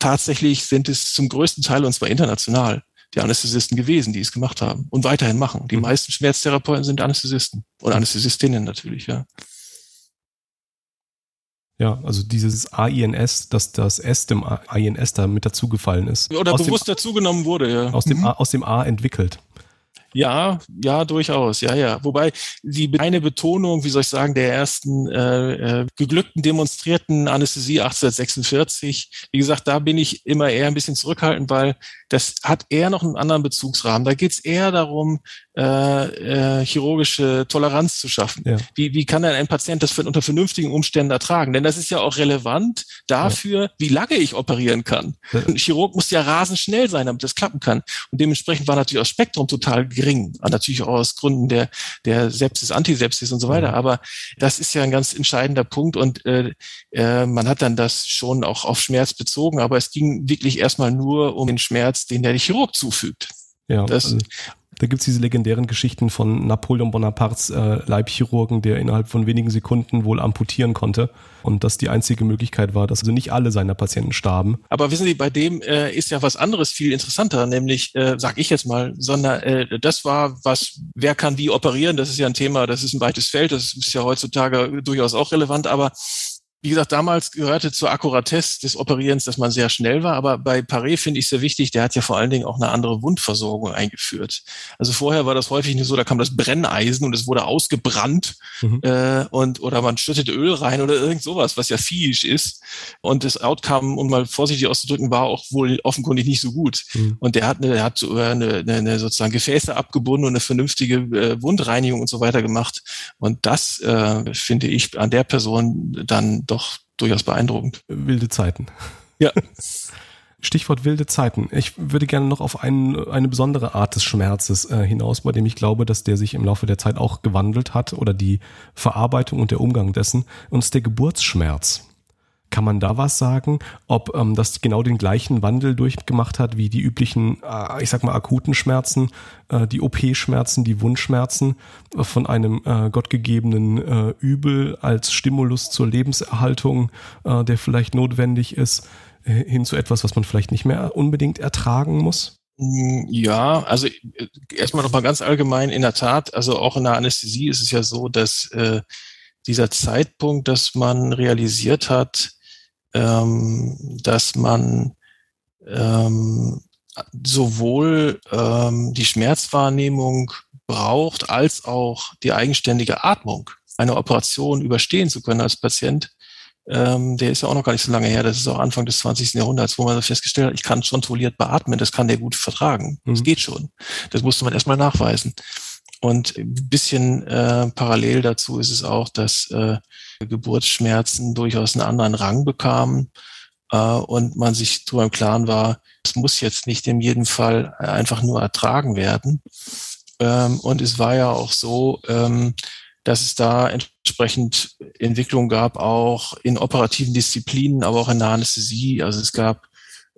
tatsächlich sind es zum größten Teil, und zwar international, die Anästhesisten gewesen, die es gemacht haben und weiterhin machen. Die mhm. meisten Schmerztherapeuten sind Anästhesisten und Anästhesistinnen natürlich, ja. Ja, also dieses AINS, dass das S dem AINS da mit dazugefallen ist. Oder aus bewusst dem, dazugenommen wurde, ja. Aus dem, mhm. A, aus dem A entwickelt. Ja, ja, durchaus, ja, ja. Wobei die eine Betonung, wie soll ich sagen, der ersten äh, äh, geglückten demonstrierten Anästhesie 1846, wie gesagt, da bin ich immer eher ein bisschen zurückhaltend, weil das hat eher noch einen anderen Bezugsrahmen. Da geht es eher darum, äh, äh, chirurgische Toleranz zu schaffen. Ja. Wie, wie kann denn ein Patient das für, unter vernünftigen Umständen ertragen? Denn das ist ja auch relevant dafür, ja. wie lange ich operieren kann. Ein Chirurg muss ja rasend schnell sein, damit das klappen kann. Und dementsprechend war natürlich das Spektrum total gering. Natürlich auch aus Gründen der, der Sepsis, Antisepsis und so weiter. Aber das ist ja ein ganz entscheidender Punkt. Und äh, äh, man hat dann das schon auch auf Schmerz bezogen. Aber es ging wirklich erstmal nur um den Schmerz, den der Chirurg zufügt. Ja, das, also da gibt's diese legendären Geschichten von Napoleon Bonapartes äh, Leibchirurgen, der innerhalb von wenigen Sekunden wohl amputieren konnte. Und das die einzige Möglichkeit war, dass also nicht alle seiner Patienten starben. Aber wissen Sie, bei dem äh, ist ja was anderes viel interessanter, nämlich, äh, sag ich jetzt mal, sondern äh, das war, was, wer kann wie operieren, das ist ja ein Thema, das ist ein weites Feld, das ist ja heutzutage durchaus auch relevant, aber wie gesagt, damals gehörte zur Akkuratesse des Operierens, dass man sehr schnell war. Aber bei Paré finde ich sehr wichtig, der hat ja vor allen Dingen auch eine andere Wundversorgung eingeführt. Also vorher war das häufig nicht so, da kam das Brenneisen und es wurde ausgebrannt mhm. äh, und oder man schüttet Öl rein oder irgend sowas, was ja fiesch ist. Und das Outcome, um mal vorsichtig auszudrücken, war auch wohl offenkundig nicht so gut. Mhm. Und der hat, eine, der hat so eine, eine, eine sozusagen Gefäße abgebunden und eine vernünftige äh, Wundreinigung und so weiter gemacht. Und das äh, finde ich an der Person dann doch durchaus beeindruckend. Wilde Zeiten. Ja. [laughs] Stichwort wilde Zeiten. Ich würde gerne noch auf ein, eine besondere Art des Schmerzes äh, hinaus, bei dem ich glaube, dass der sich im Laufe der Zeit auch gewandelt hat oder die Verarbeitung und der Umgang dessen. Und es ist der Geburtsschmerz. Kann man da was sagen, ob ähm, das genau den gleichen Wandel durchgemacht hat wie die üblichen, äh, ich sag mal, akuten Schmerzen, äh, die OP-Schmerzen, die Wundschmerzen äh, von einem äh, gottgegebenen äh, Übel als Stimulus zur Lebenserhaltung, äh, der vielleicht notwendig ist, hin zu etwas, was man vielleicht nicht mehr unbedingt ertragen muss? Mm, ja, also erstmal nochmal ganz allgemein, in der Tat, also auch in der Anästhesie ist es ja so, dass äh, dieser Zeitpunkt, dass man realisiert hat, ähm, dass man ähm, sowohl ähm, die Schmerzwahrnehmung braucht, als auch die eigenständige Atmung, eine Operation überstehen zu können als Patient. Ähm, der ist ja auch noch gar nicht so lange her, das ist auch Anfang des 20. Jahrhunderts, wo man festgestellt hat, ich kann kontrolliert beatmen, das kann der gut vertragen. Das mhm. geht schon. Das musste man erstmal nachweisen. Und ein bisschen äh, parallel dazu ist es auch, dass äh, Geburtsschmerzen durchaus einen anderen Rang bekamen äh, und man sich darüber im Klaren war, es muss jetzt nicht in jedem Fall einfach nur ertragen werden. Ähm, und es war ja auch so, ähm, dass es da entsprechend Entwicklungen gab, auch in operativen Disziplinen, aber auch in der Anästhesie. Also es gab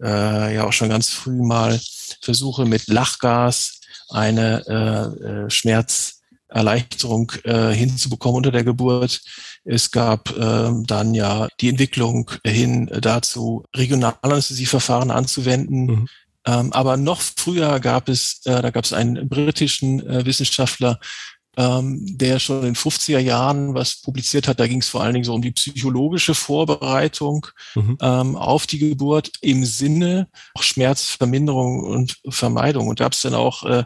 äh, ja auch schon ganz früh mal Versuche mit Lachgas, eine äh, äh, Schmerzerleichterung äh, hinzubekommen unter der Geburt. Es gab äh, dann ja die Entwicklung hin dazu, Regionalanästhesieverfahren anzuwenden. Mhm. Ähm, aber noch früher gab es, äh, da gab es einen britischen äh, Wissenschaftler, ähm, der schon in den 50er Jahren was publiziert hat. Da ging es vor allen Dingen so um die psychologische Vorbereitung mhm. ähm, auf die Geburt im Sinne auch Schmerzverminderung und Vermeidung. Und da gab es dann auch äh,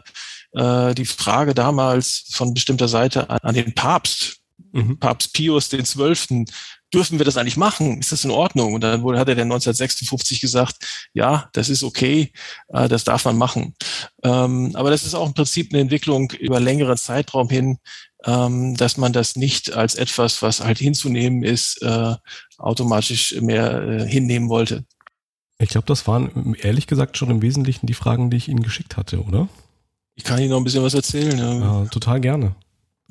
äh, die Frage damals von bestimmter Seite an, an den Papst, mhm. Papst Pius den Zwölften, dürfen wir das eigentlich machen? Ist das in Ordnung? Und dann wurde, hat er dann 1956 gesagt, ja, das ist okay, äh, das darf man machen. Ähm, aber das ist auch im Prinzip eine Entwicklung über längeren Zeitraum hin, ähm, dass man das nicht als etwas, was halt hinzunehmen ist, äh, automatisch mehr äh, hinnehmen wollte. Ich glaube, das waren ehrlich gesagt schon im Wesentlichen die Fragen, die ich Ihnen geschickt hatte, oder? Ich kann Ihnen noch ein bisschen was erzählen. Ja, total gerne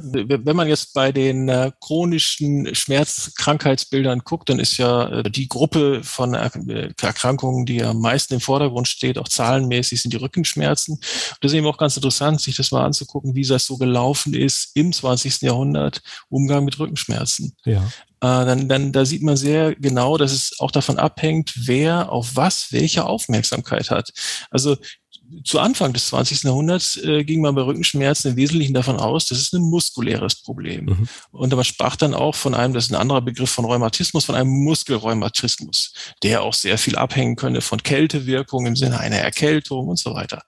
wenn man jetzt bei den äh, chronischen Schmerzkrankheitsbildern guckt, dann ist ja äh, die Gruppe von äh, Erkrankungen, die am meisten im Vordergrund steht, auch zahlenmäßig, sind die Rückenschmerzen. Und das ist eben auch ganz interessant, sich das mal anzugucken, wie das so gelaufen ist im 20. Jahrhundert, Umgang mit Rückenschmerzen. Ja. Dann, dann da sieht man sehr genau, dass es auch davon abhängt, wer auf was welche Aufmerksamkeit hat. Also zu Anfang des 20. Jahrhunderts äh, ging man bei Rückenschmerzen im Wesentlichen davon aus, das ist ein muskuläres Problem. Mhm. Und man sprach dann auch von einem, das ist ein anderer Begriff von Rheumatismus, von einem Muskelrheumatismus, der auch sehr viel abhängen könne von Kältewirkung im Sinne einer Erkältung und so weiter.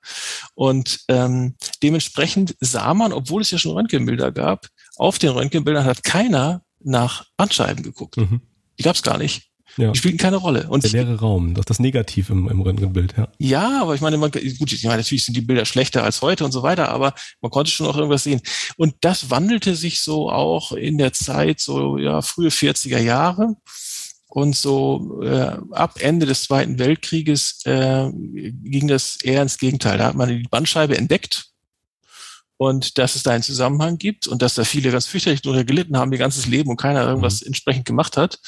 Und ähm, dementsprechend sah man, obwohl es ja schon Röntgenbilder gab, auf den Röntgenbildern hat keiner nach Bandscheiben geguckt. Mhm. Die gab es gar nicht. Ja. Die spielten keine Rolle. Und der leere Raum, das, das Negativ im, im Röntgenbild, ja. Ja, aber ich meine, man, gut, ich meine, natürlich sind die Bilder schlechter als heute und so weiter, aber man konnte schon auch irgendwas sehen. Und das wandelte sich so auch in der Zeit, so ja, frühe 40er Jahre. Und so äh, ab Ende des Zweiten Weltkrieges äh, ging das eher ins Gegenteil. Da hat man die Bandscheibe entdeckt und dass es da einen Zusammenhang gibt und dass da viele ganz fürchterlich darunter gelitten haben, ihr ganzes Leben und keiner irgendwas mhm. entsprechend gemacht hat.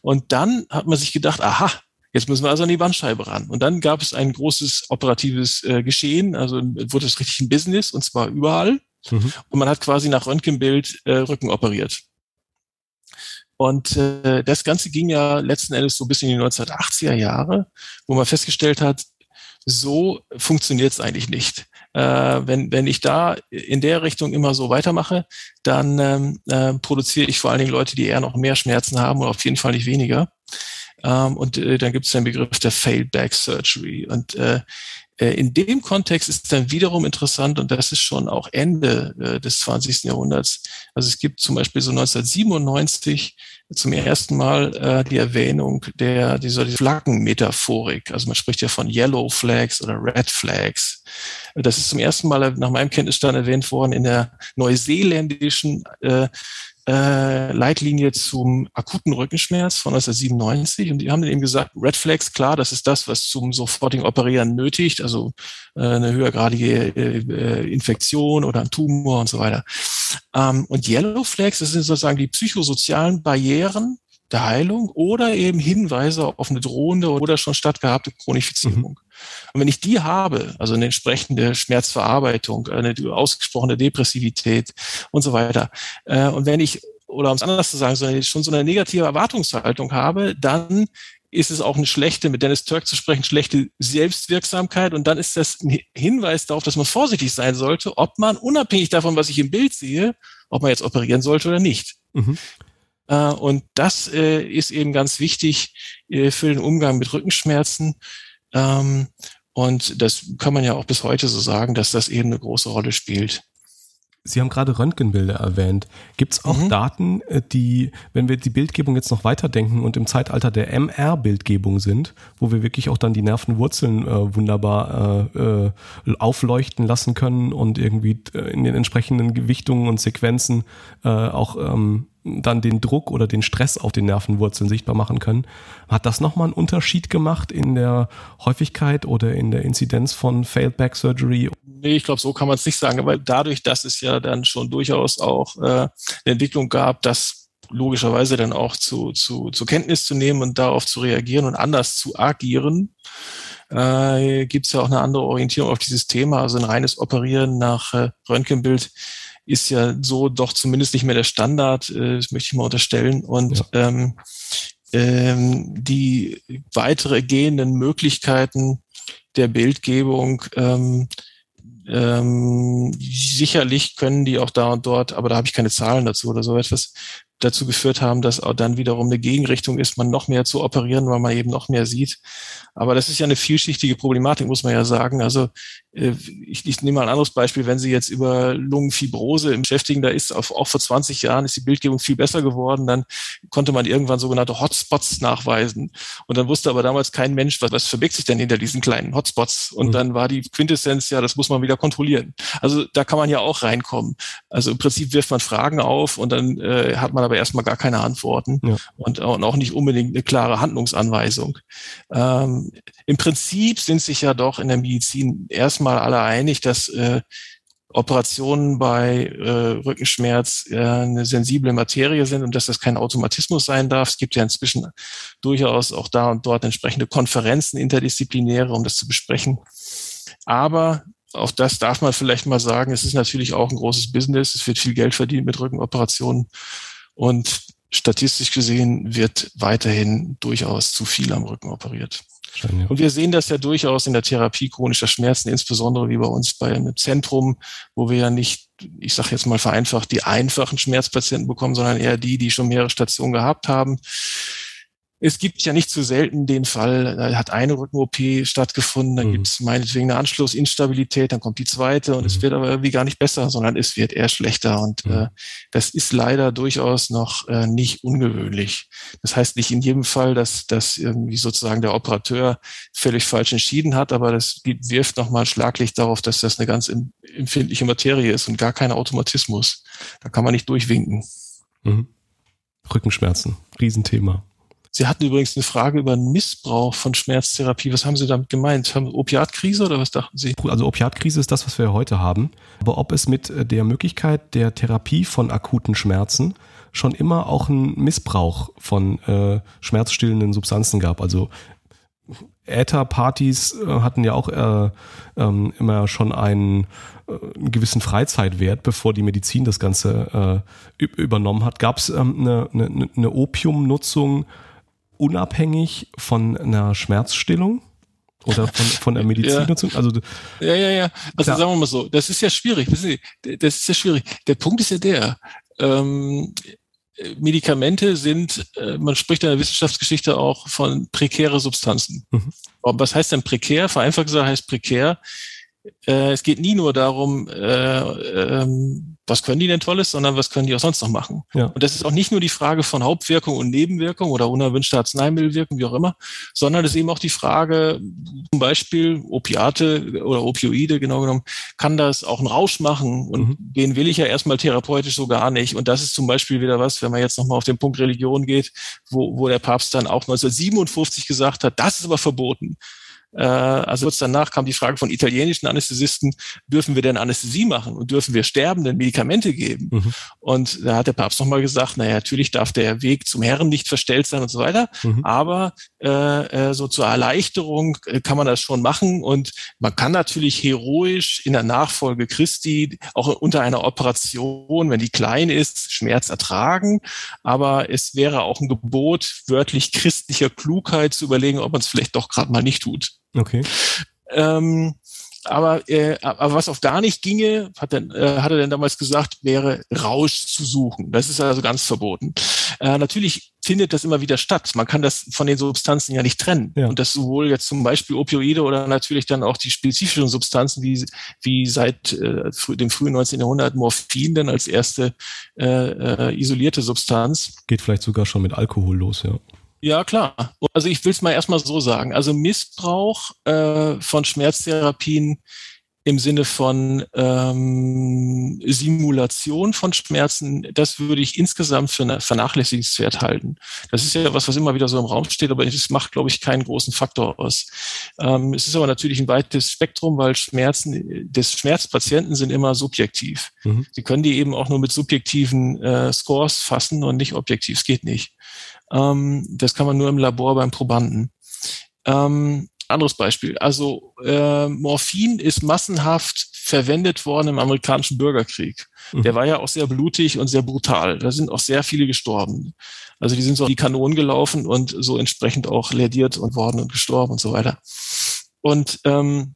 Und dann hat man sich gedacht, aha, Jetzt müssen wir also an die Bandscheibe ran. Und dann gab es ein großes operatives äh, Geschehen, also wurde es richtig ein Business und zwar überall. Mhm. Und man hat quasi nach Röntgenbild äh, Rücken operiert. Und äh, das Ganze ging ja letzten Endes so bis in die 1980er Jahre, wo man festgestellt hat, so funktioniert es eigentlich nicht. Äh, wenn, wenn ich da in der Richtung immer so weitermache, dann ähm, äh, produziere ich vor allen Dingen Leute, die eher noch mehr Schmerzen haben und auf jeden Fall nicht weniger. Ähm, und äh, dann gibt es den Begriff der Failed Back Surgery. Und äh, in dem Kontext ist dann wiederum interessant, und das ist schon auch Ende äh, des 20. Jahrhunderts. Also es gibt zum Beispiel so 1997 zum ersten Mal äh, die Erwähnung der dieser Flaggenmetaphorik. Also man spricht ja von Yellow Flags oder Red Flags. Das ist zum ersten Mal nach meinem Kenntnisstand erwähnt worden in der neuseeländischen äh, Leitlinie zum akuten Rückenschmerz von 1997 und die haben dann eben gesagt, Red Flags, klar, das ist das, was zum sofortigen Operieren nötigt, also äh, eine höhergradige äh, Infektion oder ein Tumor und so weiter. Ähm, und Yellow Flags, das sind sozusagen die psychosozialen Barrieren, der Heilung oder eben Hinweise auf eine drohende oder schon stattgehabte Chronifizierung. Mhm. Und wenn ich die habe, also eine entsprechende Schmerzverarbeitung, eine ausgesprochene Depressivität und so weiter, äh, und wenn ich, oder um es anders zu sagen, so schon so eine negative Erwartungshaltung habe, dann ist es auch eine schlechte, mit Dennis Turk zu sprechen, schlechte Selbstwirksamkeit. Und dann ist das ein Hinweis darauf, dass man vorsichtig sein sollte, ob man, unabhängig davon, was ich im Bild sehe, ob man jetzt operieren sollte oder nicht. Mhm. Äh, und das äh, ist eben ganz wichtig äh, für den Umgang mit Rückenschmerzen. Ähm, und das kann man ja auch bis heute so sagen, dass das eben eine große Rolle spielt. Sie haben gerade Röntgenbilder erwähnt. Gibt es auch mhm. Daten, die, wenn wir die Bildgebung jetzt noch weiterdenken und im Zeitalter der MR-Bildgebung sind, wo wir wirklich auch dann die Nervenwurzeln äh, wunderbar äh, aufleuchten lassen können und irgendwie in den entsprechenden Gewichtungen und Sequenzen äh, auch ähm, dann den Druck oder den Stress auf den Nervenwurzeln sichtbar machen können. Hat das nochmal einen Unterschied gemacht in der Häufigkeit oder in der Inzidenz von Failed Back Surgery? Nee, ich glaube, so kann man es nicht sagen, weil dadurch, dass es ja dann schon durchaus auch äh, eine Entwicklung gab, das logischerweise dann auch zu, zu, zur Kenntnis zu nehmen und darauf zu reagieren und anders zu agieren, äh, gibt es ja auch eine andere Orientierung auf dieses Thema. Also ein reines Operieren nach äh, Röntgenbild ist ja so doch zumindest nicht mehr der Standard, äh, das möchte ich mal unterstellen. Und ja. ähm, ähm, die weitere gehenden Möglichkeiten der Bildgebung ähm, ähm, sicherlich können die auch da und dort, aber da habe ich keine Zahlen dazu oder so etwas, dazu geführt haben, dass auch dann wiederum eine Gegenrichtung ist, man noch mehr zu operieren, weil man eben noch mehr sieht. Aber das ist ja eine vielschichtige Problematik, muss man ja sagen. Also äh, ich, ich nehme mal ein anderes Beispiel, wenn Sie jetzt über Lungenfibrose beschäftigen, da ist auf, auch vor 20 Jahren ist die Bildgebung viel besser geworden, dann konnte man irgendwann sogenannte Hotspots nachweisen. Und dann wusste aber damals kein Mensch, was, was verbirgt sich denn hinter diesen kleinen Hotspots. Und mhm. dann war die Quintessenz, ja, das muss man wieder kontrollieren. Also da kann man ja auch reinkommen. Also im Prinzip wirft man Fragen auf und dann äh, hat man aber erstmal gar keine Antworten ja. und, und, auch nicht unbedingt eine klare Handlungsanweisung. Ähm, Im Prinzip sind sich ja doch in der Medizin erstmal alle einig, dass äh, Operationen bei äh, Rückenschmerz äh, eine sensible Materie sind und dass das kein Automatismus sein darf. Es gibt ja inzwischen durchaus auch da und dort entsprechende Konferenzen interdisziplinäre, um das zu besprechen. Aber auch das darf man vielleicht mal sagen. Es ist natürlich auch ein großes Business. Es wird viel Geld verdient mit Rückenoperationen. Und statistisch gesehen wird weiterhin durchaus zu viel am Rücken operiert. Schön, ja. Und wir sehen das ja durchaus in der Therapie chronischer Schmerzen, insbesondere wie bei uns bei einem Zentrum, wo wir ja nicht, ich sage jetzt mal vereinfacht, die einfachen Schmerzpatienten bekommen, sondern eher die, die schon mehrere Stationen gehabt haben es gibt ja nicht zu selten den Fall, da hat eine Rücken-OP stattgefunden, dann mhm. gibt es meinetwegen eine Anschlussinstabilität, dann kommt die zweite und mhm. es wird aber irgendwie gar nicht besser, sondern es wird eher schlechter. Und mhm. äh, das ist leider durchaus noch äh, nicht ungewöhnlich. Das heißt nicht in jedem Fall, dass, dass irgendwie sozusagen der Operateur völlig falsch entschieden hat, aber das wirft nochmal Schlaglicht darauf, dass das eine ganz empfindliche Materie ist und gar kein Automatismus. Da kann man nicht durchwinken. Mhm. Rückenschmerzen, Riesenthema. Sie hatten übrigens eine Frage über einen Missbrauch von Schmerztherapie. Was haben Sie damit gemeint? Opiatkrise oder was dachten Sie? Also Opiatkrise ist das, was wir heute haben. Aber ob es mit der Möglichkeit der Therapie von akuten Schmerzen schon immer auch einen Missbrauch von äh, schmerzstillenden Substanzen gab. Also Äther-Partys äh, hatten ja auch äh, ähm, immer schon einen, äh, einen, gewissen Freizeitwert, bevor die Medizin das Ganze äh, übernommen hat. Gab es ähm, eine, eine, eine Opiumnutzung unabhängig von einer Schmerzstillung? Oder von, von der [laughs] Medizin Ja. Also, Ja, ja, ja. Also Klar. sagen wir mal so, das ist ja schwierig. Das ist ja schwierig. Der Punkt ist ja der, ähm, Medikamente sind, äh, man spricht in der Wissenschaftsgeschichte auch von prekäre Substanzen. Mhm. Was heißt denn prekär? Vereinfacht gesagt heißt prekär, äh, es geht nie nur darum, äh, ähm, was können die denn Tolles, sondern was können die auch sonst noch machen. Ja. Und das ist auch nicht nur die Frage von Hauptwirkung und Nebenwirkung oder unerwünschte Arzneimittelwirkung, wie auch immer, sondern es ist eben auch die Frage, zum Beispiel Opiate oder Opioide, genau genommen, kann das auch einen Rausch machen? Und Mhm. den will ich ja erstmal therapeutisch so gar nicht. Und das ist zum Beispiel wieder was, wenn man jetzt nochmal auf den Punkt Religion geht, wo, wo der Papst dann auch 1957 gesagt hat, das ist aber verboten. Äh, also kurz danach kam die Frage von italienischen Anästhesisten, dürfen wir denn Anästhesie machen und dürfen wir Sterbenden Medikamente geben? Mhm. Und da hat der Papst nochmal gesagt, naja, natürlich darf der Weg zum Herrn nicht verstellt sein und so weiter, Mhm. aber äh, äh, so zur Erleichterung äh, kann man das schon machen und man kann natürlich heroisch in der Nachfolge Christi auch unter einer Operation, wenn die klein ist, Schmerz ertragen, aber es wäre auch ein Gebot wörtlich christlicher Klugheit zu überlegen, ob man es vielleicht doch gerade mal nicht tut. Okay. Ähm, aber, äh, aber was auf gar nicht ginge, hat, er, äh, hat er denn damals gesagt, wäre Rausch zu suchen. Das ist also ganz verboten. Äh, natürlich findet das immer wieder statt. Man kann das von den Substanzen ja nicht trennen. Ja. Und das sowohl jetzt zum Beispiel Opioide oder natürlich dann auch die spezifischen Substanzen wie, wie seit äh, frü dem frühen 19. Jahrhundert Morphin dann als erste äh, äh, isolierte Substanz. Geht vielleicht sogar schon mit Alkohol los, ja. Ja, klar. Also ich will es mal erstmal so sagen. Also Missbrauch äh, von Schmerztherapien im Sinne von ähm, Simulation von Schmerzen, das würde ich insgesamt für eine vernachlässigenswert halten. Das ist ja was, was immer wieder so im Raum steht, aber es macht, glaube ich, keinen großen Faktor aus. Ähm, es ist aber natürlich ein weites Spektrum, weil Schmerzen des Schmerzpatienten sind immer subjektiv. Mhm. Sie können die eben auch nur mit subjektiven äh, Scores fassen und nicht objektiv. Es geht nicht. Ähm, das kann man nur im Labor beim Probanden. Ähm, anderes Beispiel. Also äh, Morphin ist massenhaft verwendet worden im amerikanischen Bürgerkrieg. Mhm. Der war ja auch sehr blutig und sehr brutal. Da sind auch sehr viele gestorben. Also die sind so die Kanonen gelaufen und so entsprechend auch lädiert und worden und gestorben und so weiter. Und ähm,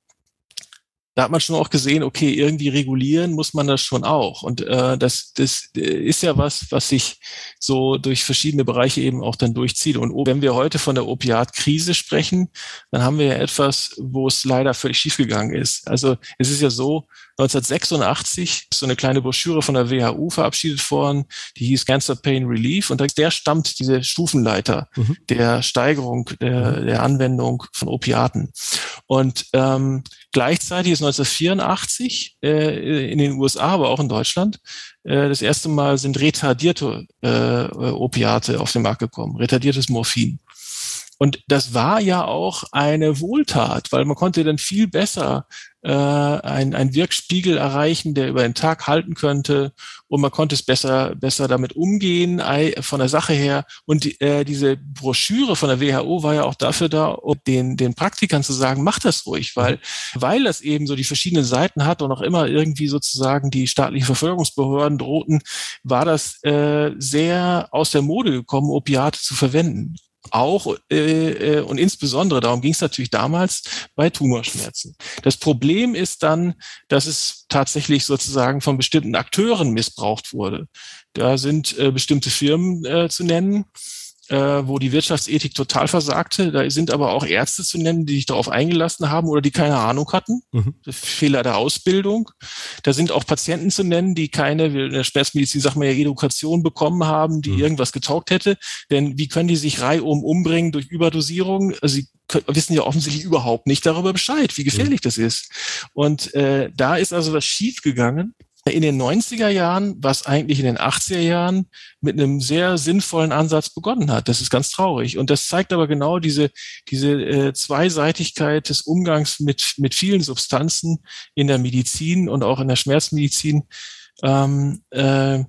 da hat man schon auch gesehen, okay, irgendwie regulieren muss man das schon auch. Und äh, das, das ist ja was, was sich so durch verschiedene Bereiche eben auch dann durchzieht. Und wenn wir heute von der Opiatkrise sprechen, dann haben wir ja etwas, wo es leider völlig schiefgegangen ist. Also es ist ja so, 1986 ist so eine kleine Broschüre von der WHO verabschiedet worden, die hieß Cancer Pain Relief. Und der stammt diese Stufenleiter Mhm. der Steigerung der, der Anwendung von Opiaten. Und ähm, gleichzeitig ist 1984 äh, in den USA, aber auch in Deutschland, äh, das erste Mal sind retardierte äh, Opiate auf den Markt gekommen, retardiertes Morphin. Und das war ja auch eine Wohltat, weil man konnte dann viel besser äh, ein, ein Wirkspiegel erreichen, der über den Tag halten könnte und man konnte es besser, besser damit umgehen von der Sache her. Und die, äh, diese Broschüre von der WHO war ja auch dafür da, um den, den Praktikern zu sagen, mach das ruhig, weil, weil das eben so die verschiedenen Seiten hat und auch immer irgendwie sozusagen die staatlichen Verfolgungsbehörden drohten, war das äh, sehr aus der Mode gekommen, Opiate zu verwenden auch äh, äh, und insbesondere, darum ging es natürlich damals, bei Tumorschmerzen. Das Problem ist dann, dass es tatsächlich sozusagen von bestimmten Akteuren missbraucht wurde. Da sind äh, bestimmte Firmen äh, zu nennen, äh, wo die Wirtschaftsethik total versagte. Da sind aber auch Ärzte zu nennen, die sich darauf eingelassen haben oder die keine Ahnung hatten. Mhm. Fehler der Ausbildung. Da sind auch Patienten zu nennen, die keine, in der Schmerzmedizin sagt man ja, Edukation bekommen haben, die Mhm. irgendwas getaugt hätte. Denn wie können die sich reihum umbringen durch Überdosierung? Also sie können, wissen ja offensichtlich überhaupt nicht darüber Bescheid, wie gefährlich das ist. Und äh, da ist also was schiefgegangen. In den 90er Jahren, was eigentlich in den 80er Jahren mit einem sehr sinnvollen Ansatz begonnen hat. Das ist ganz traurig. Und das zeigt aber genau diese, diese äh, Zweiseitigkeit des Umgangs mit, mit vielen Substanzen in der Medizin und auch in der Schmerzmedizin. Ähm, äh,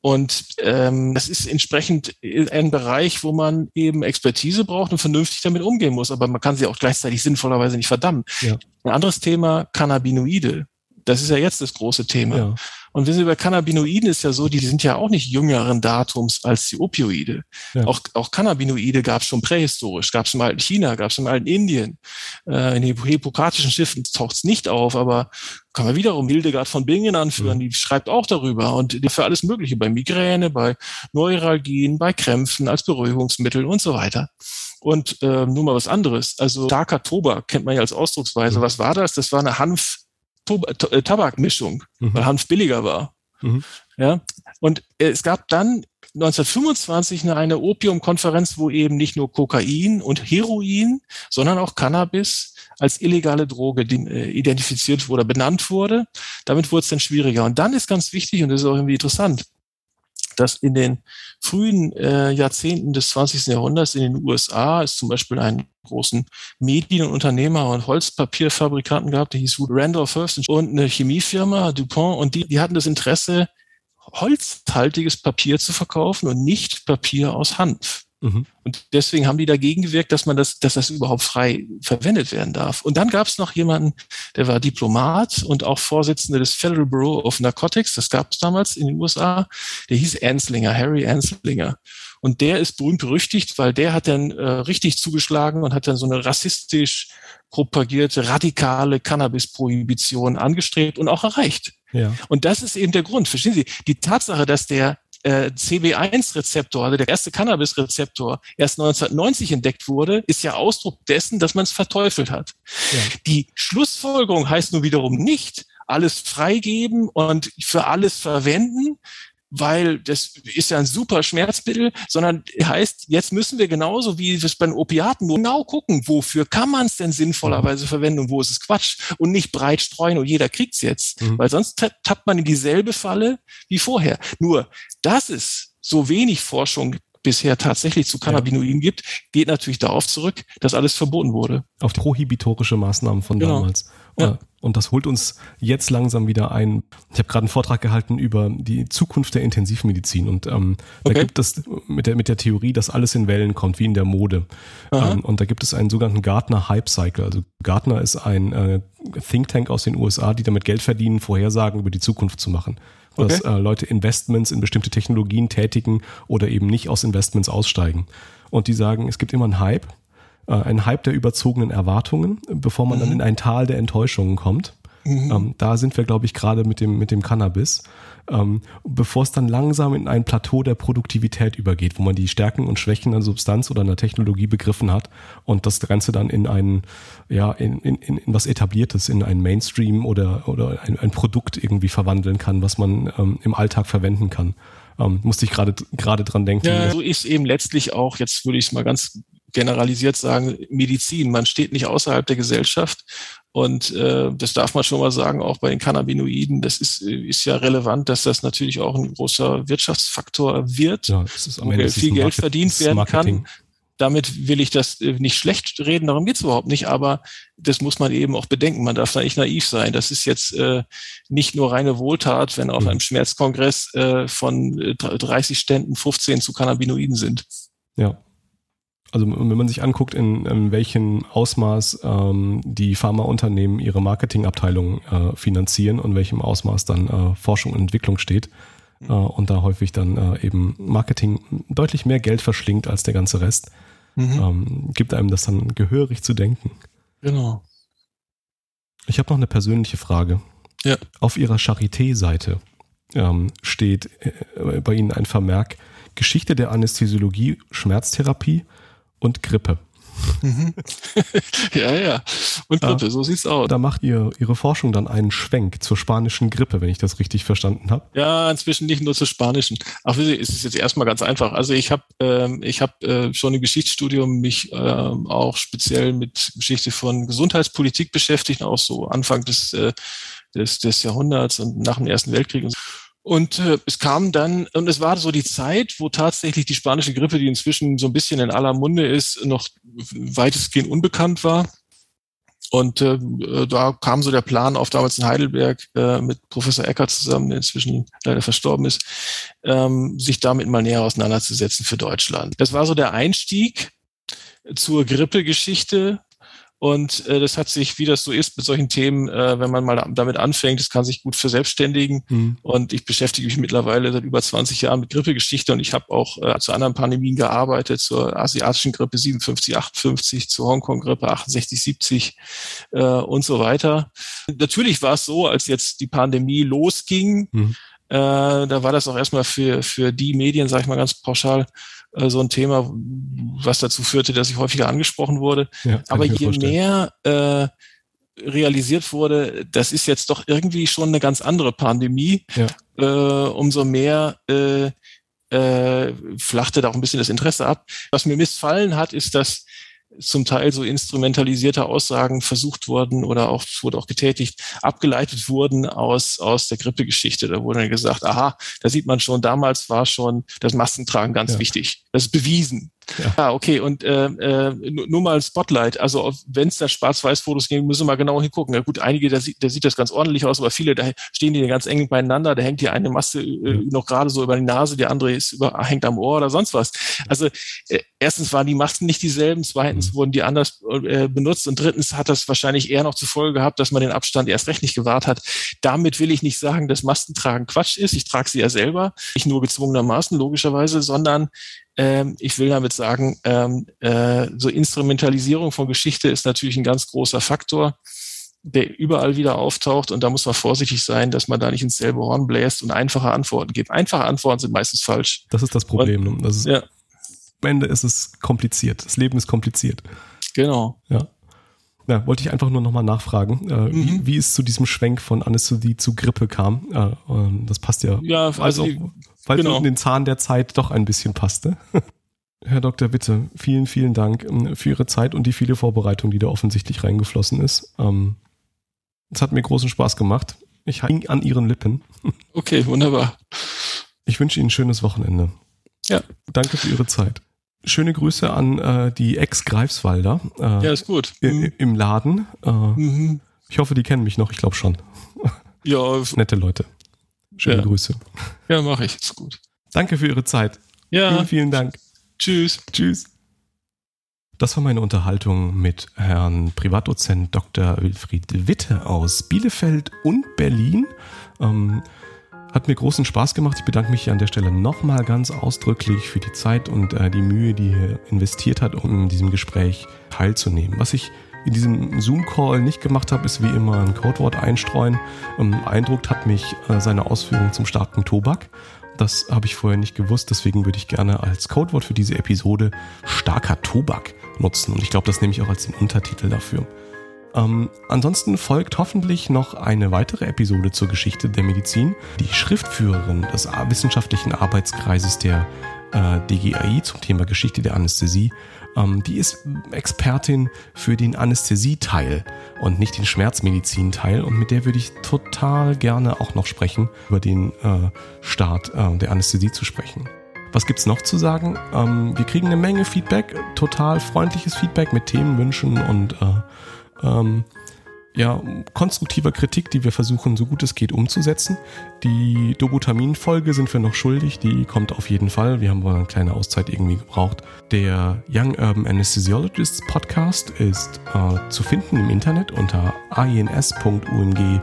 und ähm, das ist entsprechend ein Bereich, wo man eben Expertise braucht und vernünftig damit umgehen muss. Aber man kann sie auch gleichzeitig sinnvollerweise nicht verdammen. Ja. Ein anderes Thema, Cannabinoide. Das ist ja jetzt das große Thema. Ja. Und wissen Sie, bei Cannabinoiden ist ja so, die sind ja auch nicht jüngeren Datums als die Opioide. Ja. Auch, auch Cannabinoide gab es schon prähistorisch, gab es im alten China, gab es im alten Indien. Äh, in den hippokratischen Schiffen taucht es nicht auf, aber kann man wiederum Hildegard von Bingen anführen, die schreibt auch darüber und für alles Mögliche, bei Migräne, bei Neuralgien, bei Krämpfen, als Beruhigungsmittel und so weiter. Und äh, nur mal was anderes. Also starker Tobak kennt man ja als Ausdrucksweise. Mhm. Was war das? Das war eine Hanf-Tabakmischung, Mhm. weil Hanf billiger war. Mhm. Ja. Und äh, es gab dann 1925 eine, Opiumkonferenz, wo eben nicht nur Kokain und Heroin, sondern auch Cannabis als illegale Droge äh, identifiziert wurde, benannt wurde. Damit wurde es dann schwieriger. Und dann ist ganz wichtig, und das ist auch irgendwie interessant, dass in den frühen äh, Jahrzehnten des 20. Jahrhunderts in den USA es zum Beispiel einen großen Medienunternehmer und Holzpapierfabrikanten gab, der hieß Randolph Hearst und eine Chemiefirma, DuPont, und die, die hatten das Interesse, holzhaltiges Papier zu verkaufen und nicht Papier aus Hanf. Mhm. Und deswegen haben die dagegen gewirkt, dass man das, dass das überhaupt frei verwendet werden darf. Und dann gab es noch jemanden, der war Diplomat und auch Vorsitzender des Federal Bureau of Narcotics, das gab es damals in den USA, der hieß Anslinger, Harry Anslinger. Und der ist berühmt berüchtigt, weil der hat dann äh, richtig zugeschlagen und hat dann so eine rassistisch propagierte, radikale Cannabis-Prohibition angestrebt und auch erreicht. Ja. Und das ist eben der Grund. Verstehen Sie? Die Tatsache, dass der äh, CB1-Rezeptor, also der erste Cannabis-Rezeptor, erst 1990 entdeckt wurde, ist ja Ausdruck dessen, dass man es verteufelt hat. Ja. Die Schlussfolgerung heißt nur wiederum nicht, alles freigeben und für alles verwenden, weil das ist ja ein super Schmerzmittel, sondern heißt, jetzt müssen wir genauso wie das bei den Opiaten nur genau gucken, wofür kann man es denn sinnvollerweise verwenden und wo ist es Quatsch und nicht breit streuen und jeder kriegt's jetzt, Mhm. weil sonst ta- tappt man in dieselbe Falle wie vorher. Nur, dass es so wenig Forschung bisher tatsächlich zu Cannabinoiden gibt, geht natürlich darauf zurück, dass alles verboten wurde. Auf prohibitorische Maßnahmen von Genau. damals. Ja. Und das holt uns jetzt langsam wieder ein. Ich habe gerade einen Vortrag gehalten über die Zukunft der Intensivmedizin und ähm, da Okay. gibt es mit der, mit der Theorie, dass alles in Wellen kommt, wie in der Mode. Ähm, und da gibt es einen sogenannten Gartner Hype Cycle. Also Gartner ist ein äh, Think Tank aus den USA, die damit Geld verdienen, Vorhersagen über die Zukunft zu machen. Dass Okay. äh, Leute Investments in bestimmte Technologien tätigen oder eben nicht aus Investments aussteigen. Und die sagen, es gibt immer einen Hype, äh, ein Hype der überzogenen Erwartungen, bevor man dann in ein Tal der Enttäuschungen kommt. Ähm, da sind wir, glaube ich, gerade mit dem, mit dem Cannabis. Ähm, bevor es dann langsam in ein Plateau der Produktivität übergeht, wo man die Stärken und Schwächen einer Substanz oder einer Technologie begriffen hat und das Ganze dann in ein, ja, in, in, in in was Etabliertes, in ein Mainstream oder, oder ein, ein Produkt irgendwie verwandeln kann, was man ähm, im Alltag verwenden kann. Ähm, musste ich gerade gerade dran denken. Ja, so ist eben letztlich auch, jetzt würde ich es mal ganz generalisiert sagen, Medizin. Man steht nicht außerhalb der Gesellschaft. Und äh, das darf man schon mal sagen, auch bei den Cannabinoiden, das ist, äh, ist ja relevant, dass das natürlich auch ein großer Wirtschaftsfaktor wird, ja, es ist am wo es viel Geld Market- verdient es werden Marketing. kann. Damit will ich das äh, nicht schlecht reden, darum geht's überhaupt nicht, aber das muss man eben auch bedenken. Man darf da nicht naiv sein. Das ist jetzt äh, nicht nur reine Wohltat, wenn auf Mhm. einem Schmerzkongress äh, von äh, 30 Ständen 15 zu Cannabinoiden sind. Ja. Also wenn man sich anguckt, in, in welchem Ausmaß ähm, die Pharmaunternehmen ihre Marketingabteilung äh, finanzieren und welchem Ausmaß dann äh, Forschung und Entwicklung steht äh, und da häufig dann äh, eben Marketing deutlich mehr Geld verschlingt als der ganze Rest, ähm, gibt einem das dann gehörig zu denken. Genau. Ich habe noch eine persönliche Frage. Ja. Auf Ihrer Charité-Seite ähm, steht äh, bei Ihnen ein Vermerk Geschichte der Anästhesiologie, Schmerztherapie und Grippe. [laughs] ja, ja. Und Ja. Grippe, so sieht's aus. Da macht ihr Ihre Forschung dann einen Schwenk zur spanischen Grippe, wenn ich das richtig verstanden habe. Ja, inzwischen nicht nur zur Spanischen. Ach, Sie, es ist jetzt erstmal ganz einfach. Also ich habe ähm, ich hab, äh, schon im Geschichtsstudium mich ähm, auch speziell mit Geschichte von Gesundheitspolitik beschäftigt, auch so Anfang des, äh, des, des Jahrhunderts und nach dem Ersten Weltkrieg. Und, so. Und äh, es kam dann, und es war so die Zeit, wo tatsächlich die spanische Grippe, die inzwischen so ein bisschen in aller Munde ist, noch weitestgehend unbekannt war. Und äh, da kam so der Plan auf damals in Heidelberg äh, mit Professor Eckert zusammen, der inzwischen leider verstorben ist, ähm, sich damit mal näher auseinanderzusetzen für Deutschland. Das war so der Einstieg zur Grippegeschichte. Und äh, das hat sich, wie das so ist mit solchen Themen, äh, wenn man mal damit anfängt, das kann sich gut verselbstständigen. Mhm. Und ich beschäftige mich mittlerweile seit über 20 Jahren mit Grippegeschichte und ich habe auch äh, zu anderen Pandemien gearbeitet, zur asiatischen Grippe 57, 58, zur Hongkong-Grippe 68, 70 äh, und so weiter. Natürlich war es so, als jetzt die Pandemie losging, mhm. äh, da war das auch erstmal für, für die Medien, sage ich mal ganz pauschal, äh, so ein Thema, was dazu führte, dass ich häufiger angesprochen wurde. Ja, Aber je mehr äh, realisiert wurde, das ist jetzt doch irgendwie schon eine ganz andere Pandemie, ja. äh, umso mehr äh, äh, flachte da auch ein bisschen das Interesse ab. Was mir missfallen hat, ist, dass zum Teil so instrumentalisierte Aussagen versucht wurden oder auch wurde auch getätigt, abgeleitet wurden aus, aus der Grippegeschichte. Da wurde dann gesagt, aha, da sieht man schon, damals war schon das Maskentragen ganz ja. wichtig. Das ist bewiesen. Ja, ah, okay. Und äh, äh, nur mal ein Spotlight. Also wenn es da Schwarz-Weiß-Fotos gibt, müssen wir mal genau hingucken. Ja gut, einige, da sieht, da sieht das ganz ordentlich aus, aber viele, da stehen die ganz eng beieinander. Da hängt hier eine Masse äh, noch gerade so über die Nase, die andere ist über, hängt am Ohr oder sonst was. Also äh, erstens waren die Masken nicht dieselben, zweitens mhm. wurden die anders äh, benutzt und drittens hat das wahrscheinlich eher noch zur Folge gehabt, dass man den Abstand erst recht nicht gewahrt hat. Damit will ich nicht sagen, dass Maskentragen Quatsch ist. Ich trage sie ja selber, nicht nur gezwungenermaßen logischerweise, sondern ähm, ich will damit sagen, ähm, äh, so Instrumentalisierung von Geschichte ist natürlich ein ganz großer Faktor, der überall wieder auftaucht. Und da muss man vorsichtig sein, dass man da nicht ins selbe Horn bläst und einfache Antworten gibt. Einfache Antworten sind meistens falsch. Das ist das Problem. Und, ne? das ist, ja. Am Ende ist es kompliziert. Das Leben ist kompliziert. Genau. Ja. Ja, wollte ich einfach nur nochmal nachfragen, äh, mhm. wie, wie, es zu diesem Schwenk von Anästhesie zu Grippe kam. Äh, das passt ja. Ja, also, also weil genau. es in den Zahn der Zeit doch ein bisschen passte. [laughs] Herr Dr. Witte, vielen, vielen Dank ähm, für Ihre Zeit und die viele Vorbereitung, die da offensichtlich reingeflossen ist. Ähm, es hat mir großen Spaß gemacht. Ich hing an Ihren Lippen. Okay, wunderbar. Ich wünsche Ihnen ein schönes Wochenende. Ja. Danke für Ihre Zeit. Schöne Grüße an äh, die Ex-Greifswalder. Äh, ja, ist gut. Mhm. Im Laden. Äh, mhm. Ich hoffe, die kennen mich noch. Ich glaube schon. [laughs] Ja. Nette Leute. Schöne ja. Grüße. Ja, mache ich. Ist gut. Danke für Ihre Zeit. Ja. Vielen, vielen Dank. Tschüss. Tschüss. Das war meine Unterhaltung mit Herrn Privatdozent Dr. Wilfried Witte aus Bielefeld und Berlin. Ähm, hat mir großen Spaß gemacht. Ich bedanke mich an der Stelle nochmal ganz ausdrücklich für die Zeit und äh, die Mühe, die er investiert hat, um in diesem Gespräch teilzunehmen. Was ich in diesem Zoom-Call nicht gemacht habe, ist wie immer ein Codewort einstreuen. Ähm, beeindruckt hat mich äh, seine Ausführung zum starken Tobak. Das habe ich vorher nicht gewusst, deswegen würde ich gerne als Codewort für diese Episode starker Tobak nutzen. Und ich glaube, das nehme ich auch als den Untertitel dafür. Ähm, ansonsten folgt hoffentlich noch eine weitere Episode zur Geschichte der Medizin. Die Schriftführerin des wissenschaftlichen Arbeitskreises der äh, DGAI zum Thema Geschichte der Anästhesie ähm, die ist Expertin für den Anästhesie-Teil und nicht den Schmerzmedizin-Teil. Und mit der würde ich total gerne auch noch sprechen, über den äh, Start äh, der Anästhesie zu sprechen. Was gibt's noch zu sagen? Ähm, wir kriegen eine Menge Feedback, total freundliches Feedback mit Themenwünschen und äh, ähm, ja, konstruktiver Kritik, die wir versuchen, so gut es geht, umzusetzen. Die Dobutamin-Folge sind wir noch schuldig, die kommt auf jeden Fall. Wir haben wohl eine kleine Auszeit irgendwie gebraucht. Der Young Urban Anesthesiologists Podcast ist äh, zu finden im Internet unter ins.ung.eu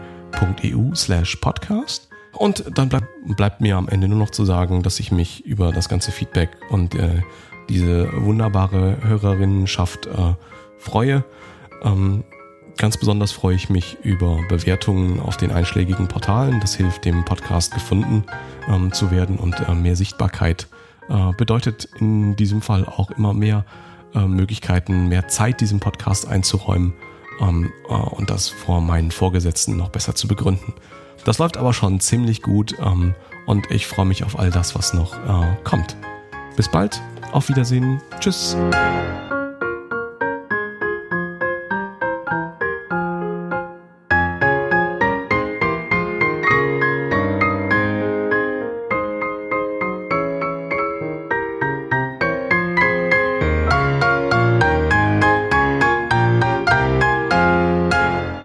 slash podcast. Und dann bleib, bleibt mir am Ende nur noch zu sagen, dass ich mich über das ganze Feedback und äh, diese wunderbare Hörerinnenschaft äh, freue. Ähm, Ganz besonders freue ich mich über Bewertungen auf den einschlägigen Portalen. Das hilft dem Podcast gefunden ähm, zu werden und äh, mehr Sichtbarkeit äh, bedeutet in diesem Fall auch immer mehr äh, Möglichkeiten, mehr Zeit diesem Podcast einzuräumen ähm, äh, und das vor meinen Vorgesetzten noch besser zu begründen. Das läuft aber schon ziemlich gut ähm, und ich freue mich auf all das, was noch äh, kommt. Bis bald, auf Wiedersehen, tschüss.